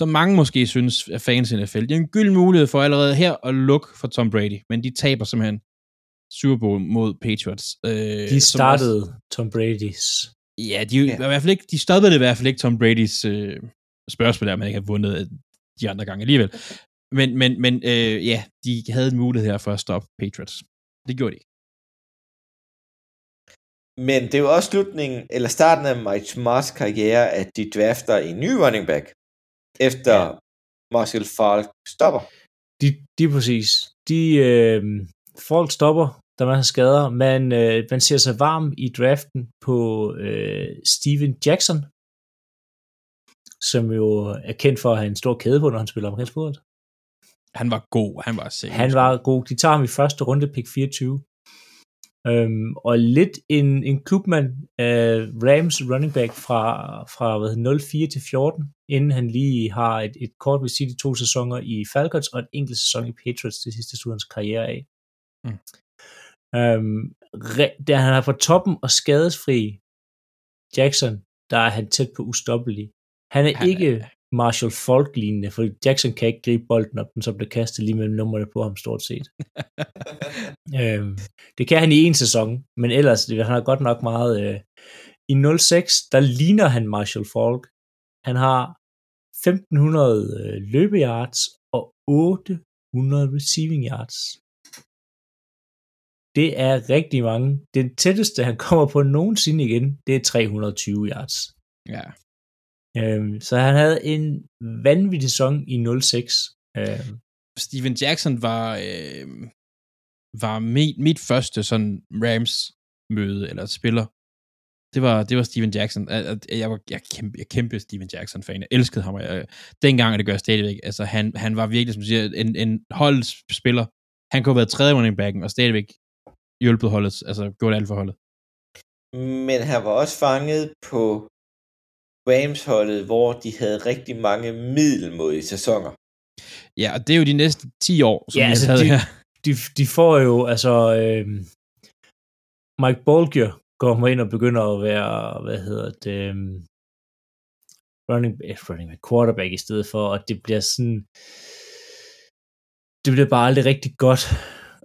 som mange måske synes er fans i NFL, de har en gylden mulighed for allerede her at lukke for Tom Brady, men de taber simpelthen Super Bowl mod Patriots. Øh, De startede Tom Brady's. Ja, de, ja. i hvert fald ikke, de stoppede det i hvert fald ikke Tom Bradys øh, spørgsmål, der man ikke har vundet de andre gange alligevel. Men, men, men øh, ja, de havde en mulighed her for at stoppe Patriots. Det gjorde de. Men det er jo også slutningen, eller starten af Mike Smarts karriere, at de drafter en ny running back, efter ja. Marshall Falk stopper. De, de er præcis. De, øh, folk stopper, der er masser af skader, men øh, man ser sig varm i draften på øh, Steven Jackson, som jo er kendt for at have en stor kæde på, når han spiller amerikansk fodbold. Han var god, han var sikker. Han var god. De tager ham i første runde, pick 24. Øhm, og lidt en, en klubmand af Rams running back fra, fra hvad, 04 til 14, inden han lige har et, et kort ved de to sæsoner i Falcons og en enkelt sæson i Patriots det sidste hans karriere af. Mm. Øhm, re, da han er på toppen og skadesfri Jackson, der er han tæt på ustoppelig. Han er Han ikke Marshall Falk lignende, for Jackson kan ikke gribe bolden op, den så bliver kastet lige mellem numrene på ham stort set. [LAUGHS] øhm, det kan han i en sæson, men ellers det, han har godt nok meget... Øh, I 06, der ligner han Marshall Falk. Han har 1500 øh, løbeyards og 800 receiving yards. Det er rigtig mange. Det tætteste, han kommer på nogensinde igen, det er 320 yards. Ja. Øhm, så han havde en vanvittig sæson i 06. Øhm, Steven Jackson var, øh, var mit, mit første sådan Rams møde eller spiller. Det var, det var Steven Jackson. Jeg, var jeg kæmpe, jeg kæmpe Steven Jackson-fan. Jeg elskede ham. og Jeg, dengang, og det gør jeg stadigvæk. Altså, han, han var virkelig, som du siger, en, en holdspiller. Han kunne have været tredje running backen, og stadigvæk hjulpet holdet. Altså, gjort alt for holdet. Men han var også fanget på Rams-holdet, hvor de havde rigtig mange middelmodige sæsoner. Ja, og det er jo de næste 10 år, som Ja, altså, taget de- her. de, de får jo, altså, øh, Mike Bolger kommer ind og begynder at være, hvad hedder det, øh, running, eh, running back, quarterback i stedet for, og det bliver sådan, det bliver bare aldrig rigtig godt,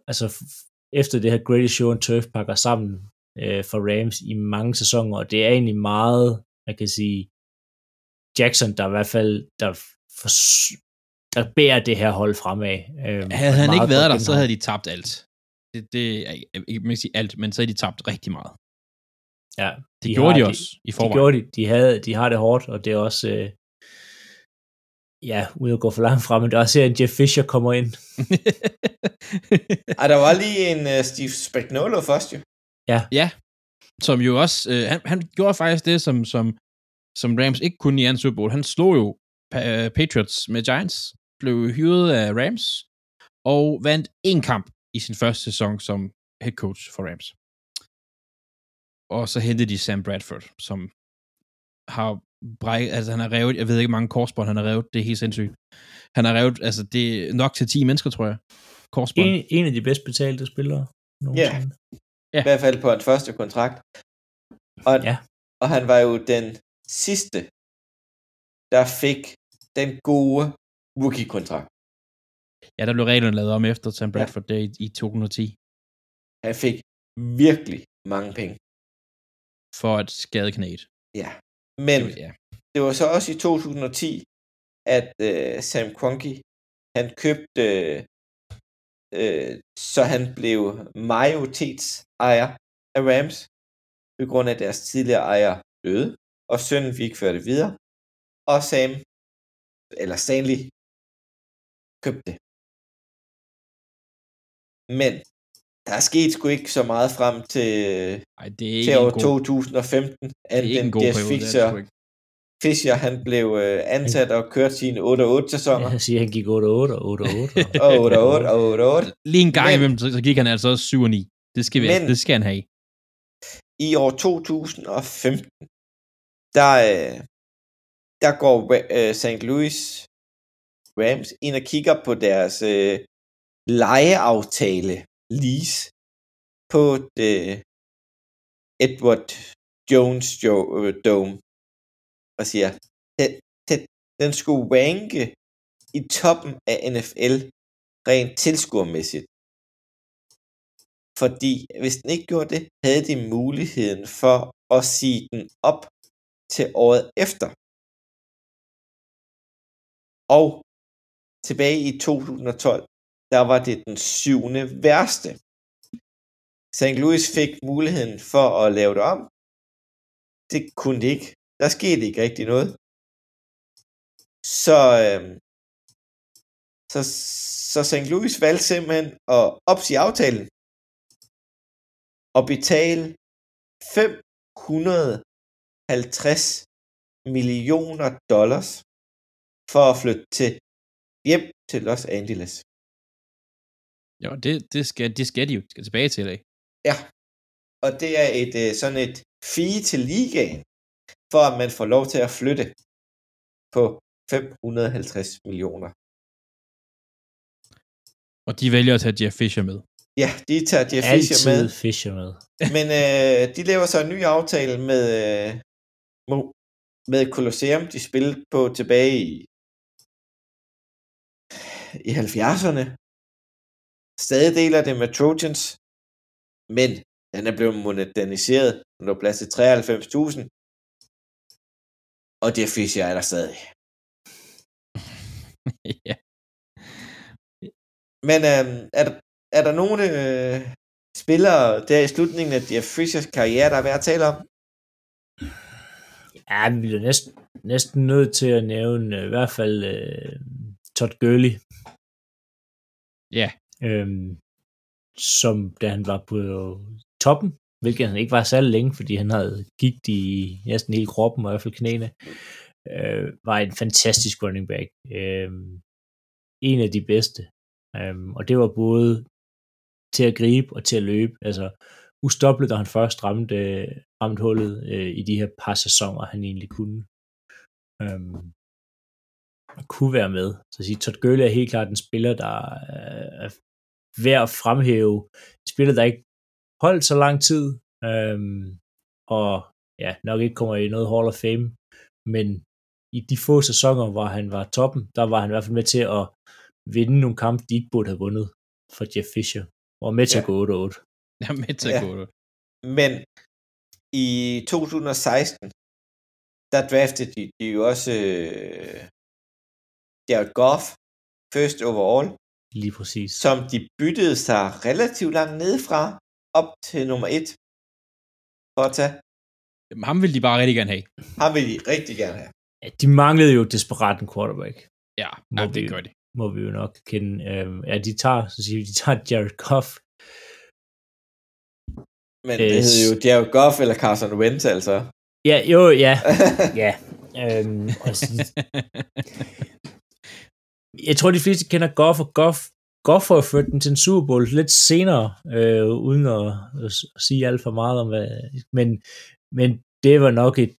altså efter det her Greatest Show on Turf pakker sammen øh, for Rams i mange sæsoner, og det er egentlig meget, man kan sige, Jackson, der i hvert fald, der, for, der bærer det her hold fremad. Øh, Havde han ikke været der, så havde de tabt alt. Det, det er ikke, ikke man kan sige alt, men så havde de tabt rigtig meget. Ja, Det de gjorde har de også i De forvejen. gjorde de. De, havde, de har det hårdt, og det er også, øh, ja, uden at gå for langt frem, men det er også her, at Jeff Fisher kommer ind. [LAUGHS] Ej, der var lige en uh, Steve Spagnuolo først jo. som jo også, øh, han, han gjorde faktisk det, som, som, som Rams ikke kunne i anden Super Bowl. Han slog jo øh, Patriots med Giants, blev hyret af Rams, og vandt en kamp i sin første sæson som head coach for Rams. Og så hentede de Sam Bradford, som har bræk, altså han har revet, jeg ved ikke mange korsbånd han har revet, det er helt sindssygt. Han har revet, altså det er nok til 10 mennesker, tror jeg. Korsbånd. En, en af de bedst betalte spillere nogensinde. Ja. I hvert fald på hans første kontrakt. Og, Ja. og han var jo den sidste, der fik den gode rookie-kontrakt. Ja, der blev reglerne lavet om efter Sam Bradford ja. i, i 2010, Han fik virkelig mange penge. for at skade knæet. Ja. Men ja. det var så også i 2010, at øh, Sam Kroenke, han købte, øh, øh, så han blev majoritetsejer af Rams, på grund af deres tidligere ejer døde, og sønnen fik ført det videre, og Sam, eller Stanley, købte det. Men der er sket sgu ikke så meget frem til, Ej, det er til ikke år en god, 2015, det er at ikke den en god Jeff periode. det er det Fisher, sgu ikke. Fisher, han blev øh, ansat og kørte sine 8-8 sæsoner. Jeg siger, han gik 8-8 og 8-8. Og 8-8 og 8-8. [LAUGHS] Lige en gang Men- imellem, så, så gik han altså også 7 og 9. Det skal, vi, Men- det skal han have. I år 2015, der, øh, der går øh, St. Louis Rams ind og kigger på deres øh, lejeaftale lease på det Edward Jones jo- øh, Dome og siger, den, den, den skulle ranke i toppen af NFL rent tilskuermæssigt. Fordi hvis den ikke gjorde det, havde de muligheden for at sige den op til året efter. Og tilbage i 2012, der var det den syvende værste. St. Louis fik muligheden for at lave det om. Det kunne de ikke. Der skete ikke rigtig noget. Så, øh, så, så St. Louis valgte simpelthen at opsige aftalen og betale 500 550 millioner dollars for at flytte til hjem til Los Angeles. Ja, det, det, skal, det skal de jo de skal tilbage til i dag. Ja, og det er et øh, sådan et fee til ligaen, for at man får lov til at flytte på 550 millioner. Og de vælger at tage Jeff Fisher med. Ja, de tager Jeff Fisher med, Altid Fisher med. men øh, de laver så en ny aftale med, øh, med Colosseum, de spillede på tilbage i, i 70'erne. Stadig deler det med Trojans, men den er blevet moderniseret, den er plads til 93.000, og Jeff Fisher er der stadig. [LAUGHS] ja. Men øh, er, der, er der nogle øh, spillere der i slutningen af Jeff Fishers karriere, der er værd at tale om? Ja, vi bliver næsten, næsten nødt til at nævne øh, i hvert fald uh, Todd Gurley. Ja. Øhm, som da han var på toppen, hvilket han ikke var særlig længe, fordi han havde gigt i næsten hele kroppen, og i hvert fald knæene, øh, var en fantastisk running back. Øh, en af de bedste. Øh, og det var både til at gribe og til at løbe. Altså ustoppeligt, da han først ramte, ramte hullet øh, i de her par sæsoner, han egentlig kunne. Øh, kunne være med. Så at sige, Todd Gurley er helt klart en spiller, der øh, er værd at fremhæve. En spiller, der ikke holdt så lang tid, øhm, og ja, nok ikke kommer i noget Hall of Fame, men i de få sæsoner, hvor han var toppen, der var han i hvert fald med til at vinde nogle kampe, de ikke burde have vundet for Jeff Fisher, og med til Ja. at gå 8-8. Jeg er med til at Ja. gå det. Men i 2016, der draftede de, de jo også øh, Jared Goff, first overall, Lige præcis. som de byttede sig relativt langt nedefra op til nummer et for at tage. Jamen, ham vil de bare rigtig gerne have. Ham vil de rigtig gerne have. Ja, de manglede jo desperat en quarterback, Ja, Må ja det vi- gør de. må vi jo nok kende. Øhm, ja, de tager, så siger vi, de tager Jared Goff. Men Øh, det hed jo Jared Goff eller Carson Wentz, altså. Ja, jo, ja, [LAUGHS] ja. Øhm, sådan, jeg tror, de fleste kender Goff, og Goff, Goff har ført den til en Super Bowl lidt senere, øh, uden at, at, sige alt for meget om hvad, men, men det var nok et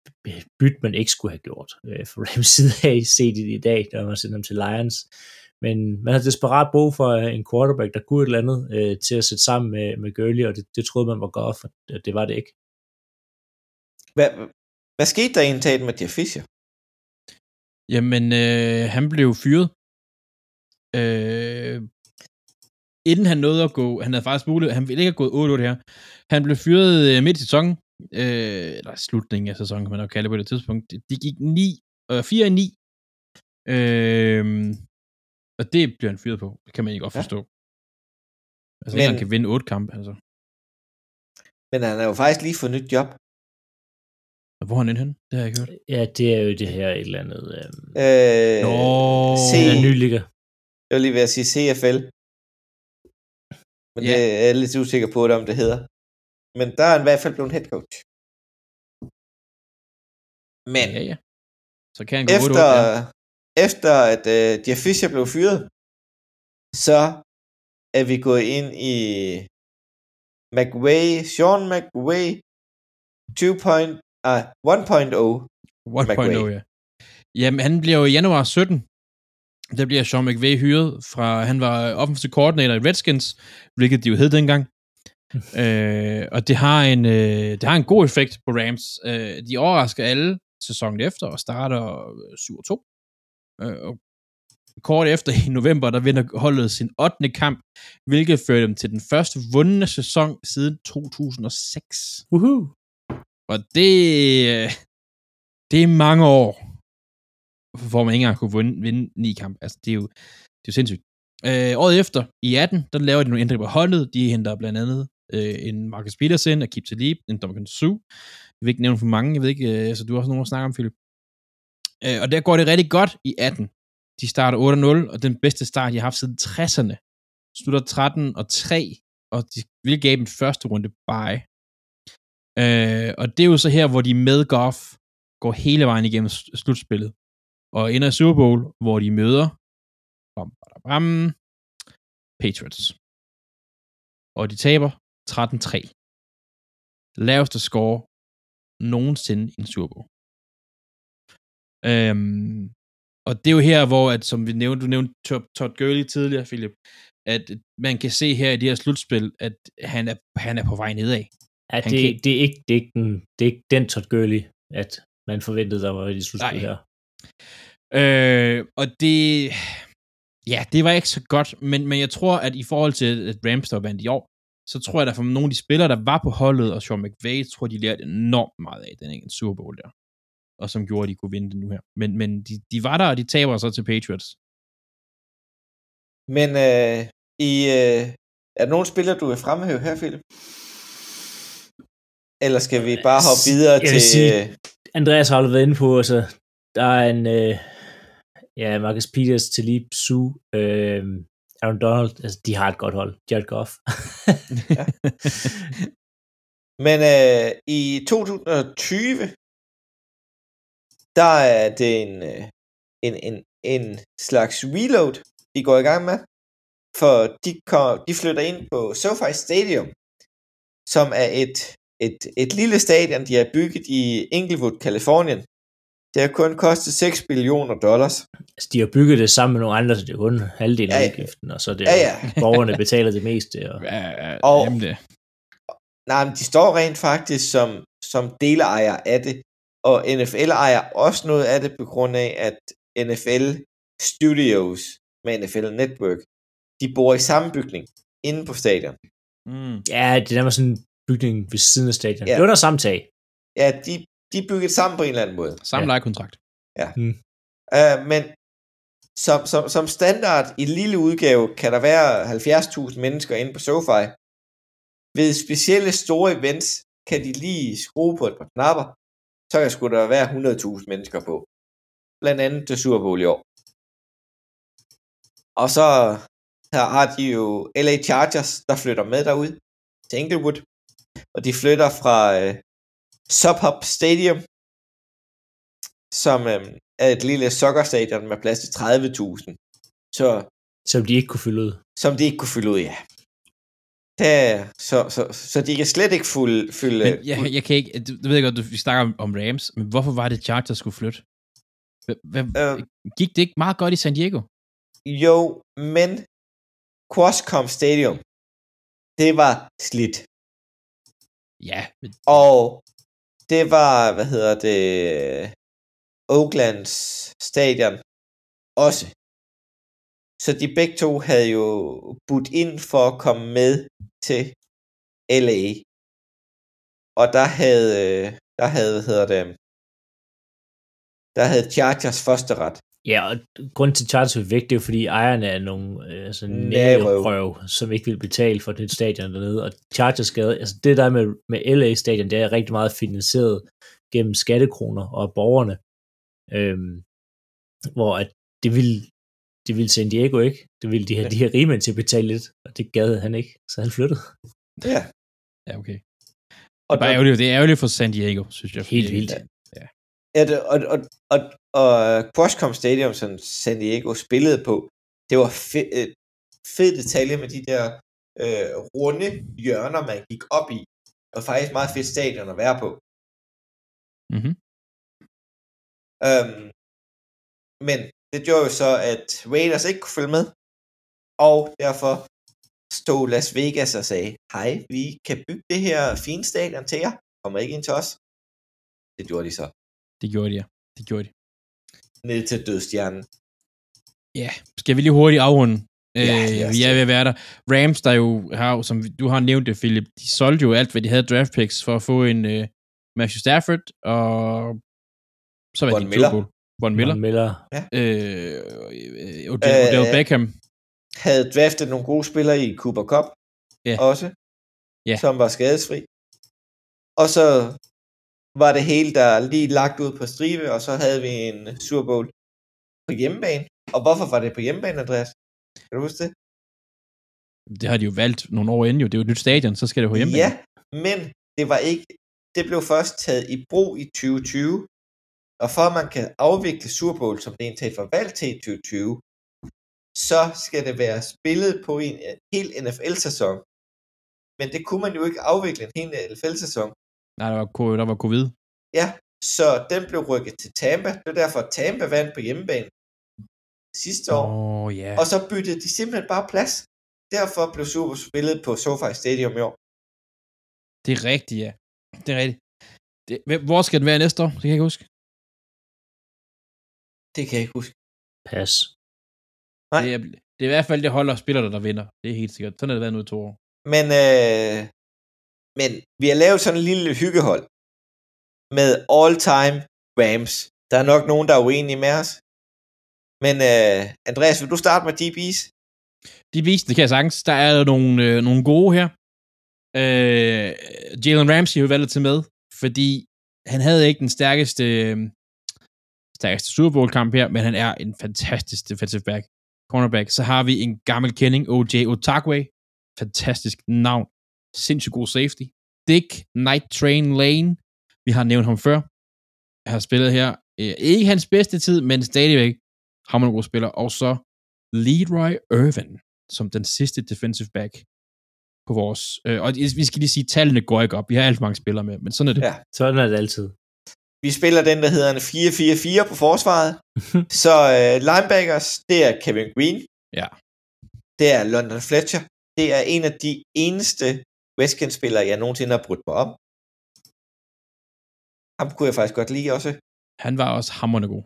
byt, man ikke skulle have gjort. Øh, for Rams side af set det i dag, da man sendte dem til Lions. Men man havde desperat brug for øh, en quarterback, der kunne et eller andet øh, til at sætte sammen med, med Gurley, og det, det troede man var godt, for det, det var det ikke. Hvad, hvad skete der egentlig med Jeff Fisher? Jamen, øh, han blev fyret. Øh, inden han nåede at gå, han havde faktisk mulighed, han ville ikke have gået 8-8 her. Han blev fyret øh, midt i sæsonen, øh, eller slutningen af sæsonen, kan man nok kalde det på det tidspunkt. De gik 9, øh, 4 9. Øh, og det bliver han fyret på. Det kan man ikke godt forstå. Ja. Altså, men, han kan vinde 8 kampe, altså. Men han har jo faktisk lige fået nyt job. Og hvor er han inde hen? Det har jeg ikke hørt. Ja, det er jo det her et eller andet... Øh, øh, Nå, C, ny liga. jeg vil lige ved at sige CFL. Men Ja. det er jeg lidt usikker på, om det hedder. Men der er han i hvert fald blevet head coach. Men Ja, ja. Så kan han gå 8-8, efter, ja. Efter at uh, Jeff Fisher blev fyret, så er vi gået ind i McWay, Sean McWay 2. Uh, 1.0. 1.0, ja. Jamen, han bliver jo i januar 17. Der bliver Sean McVay hyret fra, han var offensive coordinator i Redskins, hvilket de jo hed dengang. [LAUGHS] øh, og det har, en, øh, det har en god effekt på Rams. Øh, de overrasker alle sæsonen efter og starter 7-2. Øh, og kort efter i november, der vinder holdet sin 8. kamp, hvilket fører dem til den første vundne sæson siden 2006. Woohoo! Og det, øh, det er mange år, hvor man ikke engang kunne vinde, vinde ni kampe. Altså, det er jo, det er jo sindssygt. Øh, året efter, i 18, der laver de nogle ændringer på holdet. De henter blandt andet øh, en Marcus Peterson, Akib Talib, en Dominican Sue. Jeg vil ikke nævne for mange, jeg ved ikke, øh, altså du har også nogen at snakke om, Philip. Øh, og der går det rigtig godt i 18. De starter 8-0, og den bedste start, de har haft siden 60'erne. Slutter 13 og 3, og de vil gave en første runde bye. Øh, og det er jo så her, hvor de med Goff går hele vejen igennem slutspillet. Og ender i Super Bowl, hvor de møder bam, bam, bam, Patriots. Og de taber 13-3. Laveste score nogensinde i en Super Bowl. Øhm, og det er jo her, hvor, at, som vi nævnte, du nævnte Todd Gurley tidligere, Philip, at man kan se her i det her slutspil, at han er, han er på vej nedad. Ja, Han det, kan- det, er ikke, det, er ikke den, det er ikke den Todd Gurley, at man forventede, der var i det slutspil Nej. her. Øh, og det... Ja, det var ikke så godt, men, men jeg tror, at i forhold til, at Rams der vandt i år, så tror jeg, at for nogle af de spillere, der var på holdet, og Sean McVay, tror de lærte enormt meget af den enkelt Super Bowl der. Og som gjorde, at de kunne vinde det nu her. Men, men de, de var der, og de taber så til Patriots. Men øh, i, øh, er der nogen spillere, du vil fremhæve her, Philip? Eller skal vi bare hoppe videre Jeg til... vil sige- øh, Andreas har allerede været inde på, altså, der er en, øh, ja, Marcus Peters, Talib, Sue, øh, Aaron Donald, altså, de har et godt hold. Jared Goff. [LAUGHS] Men øh, i 2020, der er det en, øh, en, en, en slags reload, de går i gang med. For de, kom, de flytter ind på SoFi Stadium, som er et, et, et lille stadion, de har bygget i Inglewood, Kalifornien. Det har kun kostet 6 millioner dollars. altså, de har bygget det sammen med nogle andre, så det er kun halvdelen af Ja, udgiften, og så er det Ja, ja. [LAUGHS] borgerne betaler det meste. Og, Ja, ja, Og- det. Nej, men de står rent faktisk som, som delejer af det, og NFL ejer også noget af det på grund af, at NFL Studios med NFL Network, de bor i samme bygning inde på stadion. Mm. ja, det er nærmest sådan en bygning ved siden af stadion. Ja. Det var der samme tag. Ja, de, de er bygget sammen på en eller anden måde. Samme Ja. ja. lejekontrakt. Uh, men som, som, som standard i lille udgave kan der være 70.000 mennesker inde på SoFi. Ved specielle store events kan de lige skrue på et par knapper, så kan sgu der være 100.000 mennesker på. Blandt andet til Super Bowl i år. Og så her har de jo LA Chargers, der flytter med derud til Inglewood. Og de flytter fra øh, SubHub Stadium, som øh, er et lille soccerstadion med plads til 30.000. Så Som de ikke kunne fylde ud. som de ikke kunne fylde ud af. Der, så, så, så de kan slet ikke fylde... fylde Men jeg, jeg kan ikke, du, du ved godt, du, vi snakker om, om Rams, men hvorfor var det Chargers skulle flytte? Hvad, Øh. gik det ikke meget godt i San Diego? Jo, men Quascom Stadium, det var slidt. Ja, men Og det var, hvad hedder det, Oaklands stadion også. Så de begge to havde jo budt ind for at komme med til LA. Og der havde, øh, der havde, hvad hedder det, der havde Chargers første ret. Ja, og grunden til Chargers er væk, det er jo fordi ejerne er nogle øh, altså nærrøv, som ikke vil betale for det stadion dernede. Og Chargers skal, altså det der med, med LA stadion, det er rigtig meget finansieret gennem skattekroner og borgerne. Øhm, hvor at det ville, det ville San Diego ikke. Det ville de her, de her rigmænd til at betale lidt, og det gad han ikke, så han flyttede. Ja. ja, okay. Og Det er, bare ærgerligt, det er ærgerligt for San Diego, synes jeg. Helt vildt. Ja, det, og, og, og, og Quascom Stadium, som San Diego spillede på, det var fed, øh, fed detalje med de der øh, runde hjørner, man gik op i. Det var faktisk meget fedt stadion at være på. Mhm. Øhm, men det gjorde jo så, at Raiders ikke kunne følge med, og derfor stod Las Vegas og sagde, hej, vi kan bygge det her fine stadion til jer, kommer ikke ind til os. Det gjorde de så. Det gjorde de, ja. Det gjorde de. Ned til dødstjernen. Ja, skal vi lige hurtigt afrunde? Ja, lad øh, os vi er det. ved at være der. Rams, der jo har, som du har nævnt det, Philip, de solgte jo alt, hvad de havde draft picks for at få en uh, Matthew Stafford, og så var Von det Miller. Von Miller. Von Miller. Øh, øh, Odell, Øh, Odell Beckham. havde draftet nogle gode spillere i Cooper Cup Ja. også, Ja. som var skadesfri. Og så var det hele der lige lagt ud på stribe, og så havde vi en Super Bowl på hjemmebane. Og hvorfor var det på hjemmebane, Andreas? Kan du huske det? Det har de jo valgt nogle år inden jo. Det er jo et nyt stadion, så skal det på hjemme. Ja, men det var ikke, det blev først taget i brug i 2020, og for at man kan afvikle Super Bowl, som det egentlig var valgt til i 2020, så skal det være spillet på en øh, hel NFL-sæson. Men det kunne man jo ikke afvikle en hel NFL-sæson. Nej, der var, der var covid. Ja, så den blev rykket til Tampa. Det var derfor, at Tampa vandt på hjemmebane sidste år. Åh, oh, ja. Og så byttede de simpelthen bare plads. Derfor blev Super Bowl spillet på SoFi Stadium i år. Det er rigtigt, ja. Det er rigtigt. Det, hvor skal den være næste år? Det kan jeg ikke huske. Det kan jeg ikke huske. Pas. Nej. Det er, det er i hvert fald det hold og spillere, der vinder. Det er helt sikkert. Sådan har det været nu i to år. Men, øh, men vi har lavet sådan en lille hyggehold med all-time Rams. Der er nok nogen, der er uenige med os. Men øh, Andreas, vil du starte med DB's? De viste, det kan jeg sagtens. Der er nogle, øh, nogle gode her. Øh, Jalen Ramsey har valgt tage med, fordi han havde ikke den stærkeste, øh, stærkeste Super Bowl kamp her, men han er en fantastisk defensive back, cornerback. Så har vi en gammel kending, OJ Otakwe. Fantastisk navn. Sindssygt god safety. Dick Night Train Lane. Vi har nævnt ham før. Jeg har spillet her. Øh, ikke hans bedste tid, men stadigvæk har man en god spiller. Og så Leroy Irvin som den sidste defensive back på vores... Øh, og vi skal lige sige, at tallene går ikke op. Vi har alt for mange spillere med, men sådan er det. Ja. Sådan er det altid. Vi spiller den, der hedder en 4-4-4 på forsvaret. Så øh, linebackers, det er Kevin Green. Ja. Det er London Fletcher. Det er en af de eneste Redskins-spillere, jeg nogensinde har brudt mig om. Ham kunne jeg faktisk godt lide også. Han var også hammerende god.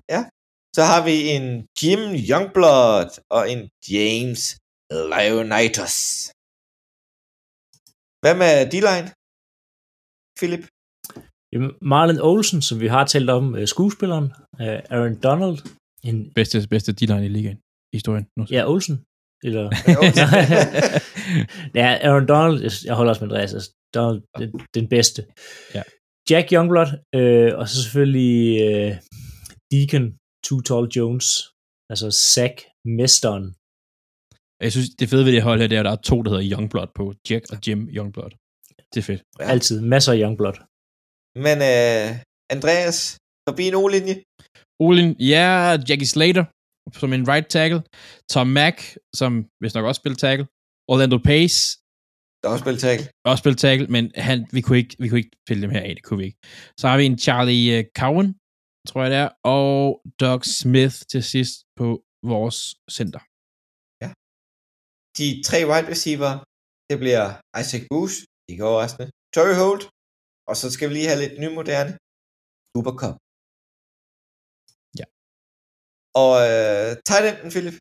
Så har vi en Jim Youngblood og en James Leonidas. Hvad med D-line? Philip? Marlon Olsen, som vi har talt om, øh, skuespilleren, øh, Aaron Donald, en, Bedste, bedste D-line i ligaen. I historien. Nu. ja, Olsen, eller, ja, [LAUGHS] [LAUGHS] Aaron Donald, jeg- holder også med Andreas, altså, Donald, den, den bedste. Ja. Jack Youngblood, øh, og så selvfølgelig øh, Deacon Too Tall Jones, altså Zach Mesteren. Jeg synes, det fede ved det hold her, det er, at der er to, der hedder Youngblood på. Jack og Jim Youngblood. Det er fedt. Altid masser af Youngblood. Men øh, Andreas, forbi en O-linje. Olin, ja, Jackie Slater som en right tackle. Tom Mack, som hvis nok også spiller tackle. Orlando Pace. Der er også spillet tackle. også spille tackle, men han, vi, kunne ikke, vi kunne ikke pille dem her af, det kunne vi ikke. Så har vi en Charlie uh, Cowan, tror jeg det er, og Doug Smith til sidst på vores center. De tre wide receiver, det bliver Isaac Bruce, ikke overraskende, Torrey Holt, og så skal vi lige have lidt nymoderne, Cooper Cup. Ja. Og øh, tight Philip,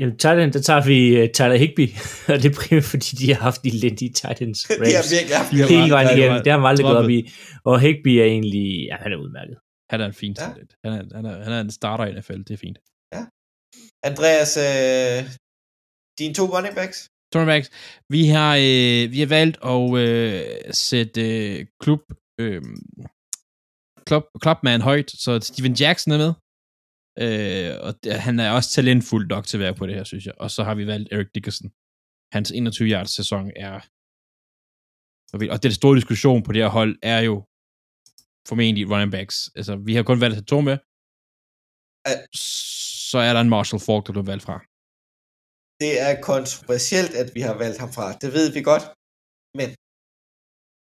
Jamen, tight end, der tager vi uh, Tyler Higby, [LAUGHS] og det er primært, fordi de har haft de elendige tight ends. [LAUGHS] de har virkelig haft De har Hele vejen ja, igennem, det har man aldrig gået op i. Og Higby er egentlig, ja, han er udmærket. Han er en fin Ja. talent. Han er, han, er, han er en starter i NFL, det er fint. Andreas, øh, dine to running backs, Cornerbacks, vi har, øh, vi har valgt at øh, sætte øh, klub, øh, klub, klubman højt, så Steven Jackson er med. Øh, og det, han er også talentfuld nok til at være på det her, synes jeg. Og så har vi valgt Eric Dickerson. Hans 21 yards sæson er og og den store diskussion på det her hold er jo formentlig running backs. Altså, vi har kun valgt at tage to med. Så er der en Marshall Falk, der blev valgt fra. Det er kontroversielt, at vi har valgt ham fra. Det ved vi godt, men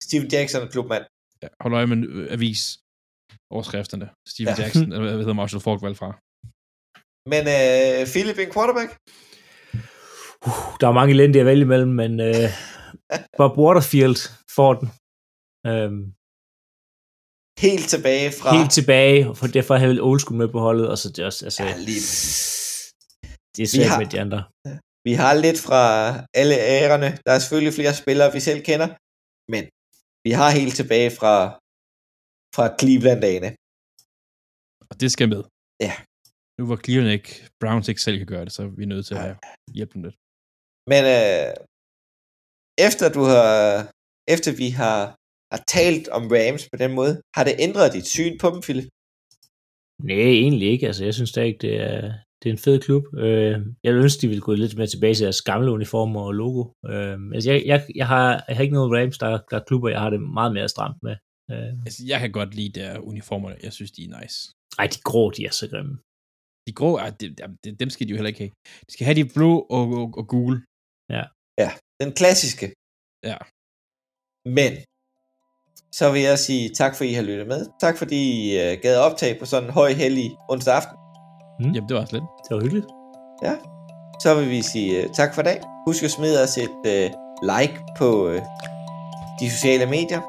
Steven Jackson er klubmand. Ja, hold øje med øh, avis overskrifterne. Steven Ja. ja. Jackson, [LAUGHS] eller hvad hedder Marshall Falk valgt fra. Men øh, Philip, en quarterback? Uh, der er mange elendige at vælge imellem, men uh, [LAUGHS] Bob Waterfield får den. Um, Helt tilbage fra... helt tilbage, og for derfor har jeg vel old school med på holdet, og så det er også, altså, Ja, lige. Det er Vi svært har- med de andre. Vi har lidt fra alle ærerne. Der er selvfølgelig flere spillere, vi selv kender, men vi har helt tilbage fra, fra Cleveland-dagene. Og det skal med. Ja. Nu hvor Cleveland ikke, Browns ikke selv kan gøre det, så er vi nødt til at Nej. have hjælpe dem lidt. Men øh, efter du har, efter vi har, har talt om Rams på den måde, har det ændret dit syn på dem, Philip? Nej, egentlig ikke. Altså, jeg synes da ikke, det er, det er en fed klub. Øh, jeg ville ønske, de ville gå lidt mere tilbage til deres gamle uniformer og logo. Øh, altså, jeg, jeg, jeg, har, jeg har ikke noget Rams, der, der er klubber, jeg har det meget mere stramt med. Øh, Altså, jeg kan godt lide der uniformerne. Jeg synes, de er nice. ej, de grå, de er så grimme. De grå, ah, det, det, dem skal de jo heller ikke have. De skal have de blå og, og, og gule. Den klassiske. Ja. Men, så vil jeg sige tak, for I har lyttet med. Tak, fordi I uh, gad optag på sådan en høj, hellig onsdag aften. Mm. Jamen, det var også lidt. Det var hyggeligt. Så vil vi sige uh, tak for i dag. Husk at smide os et uh, like på uh, de sociale medier.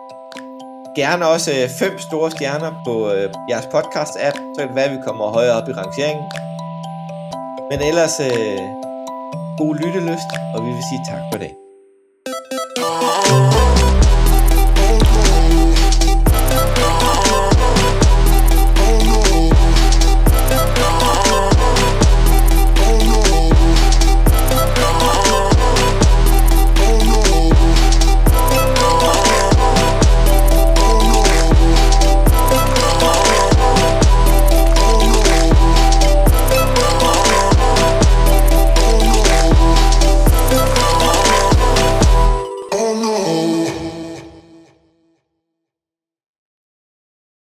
Gerne også uh, fem store stjerner på uh, jeres podcast-app, så kan det være, at vi kommer højere op i rangeringen. Men ellers uh, god lyttelyst, og vi vil sige tak for i dag.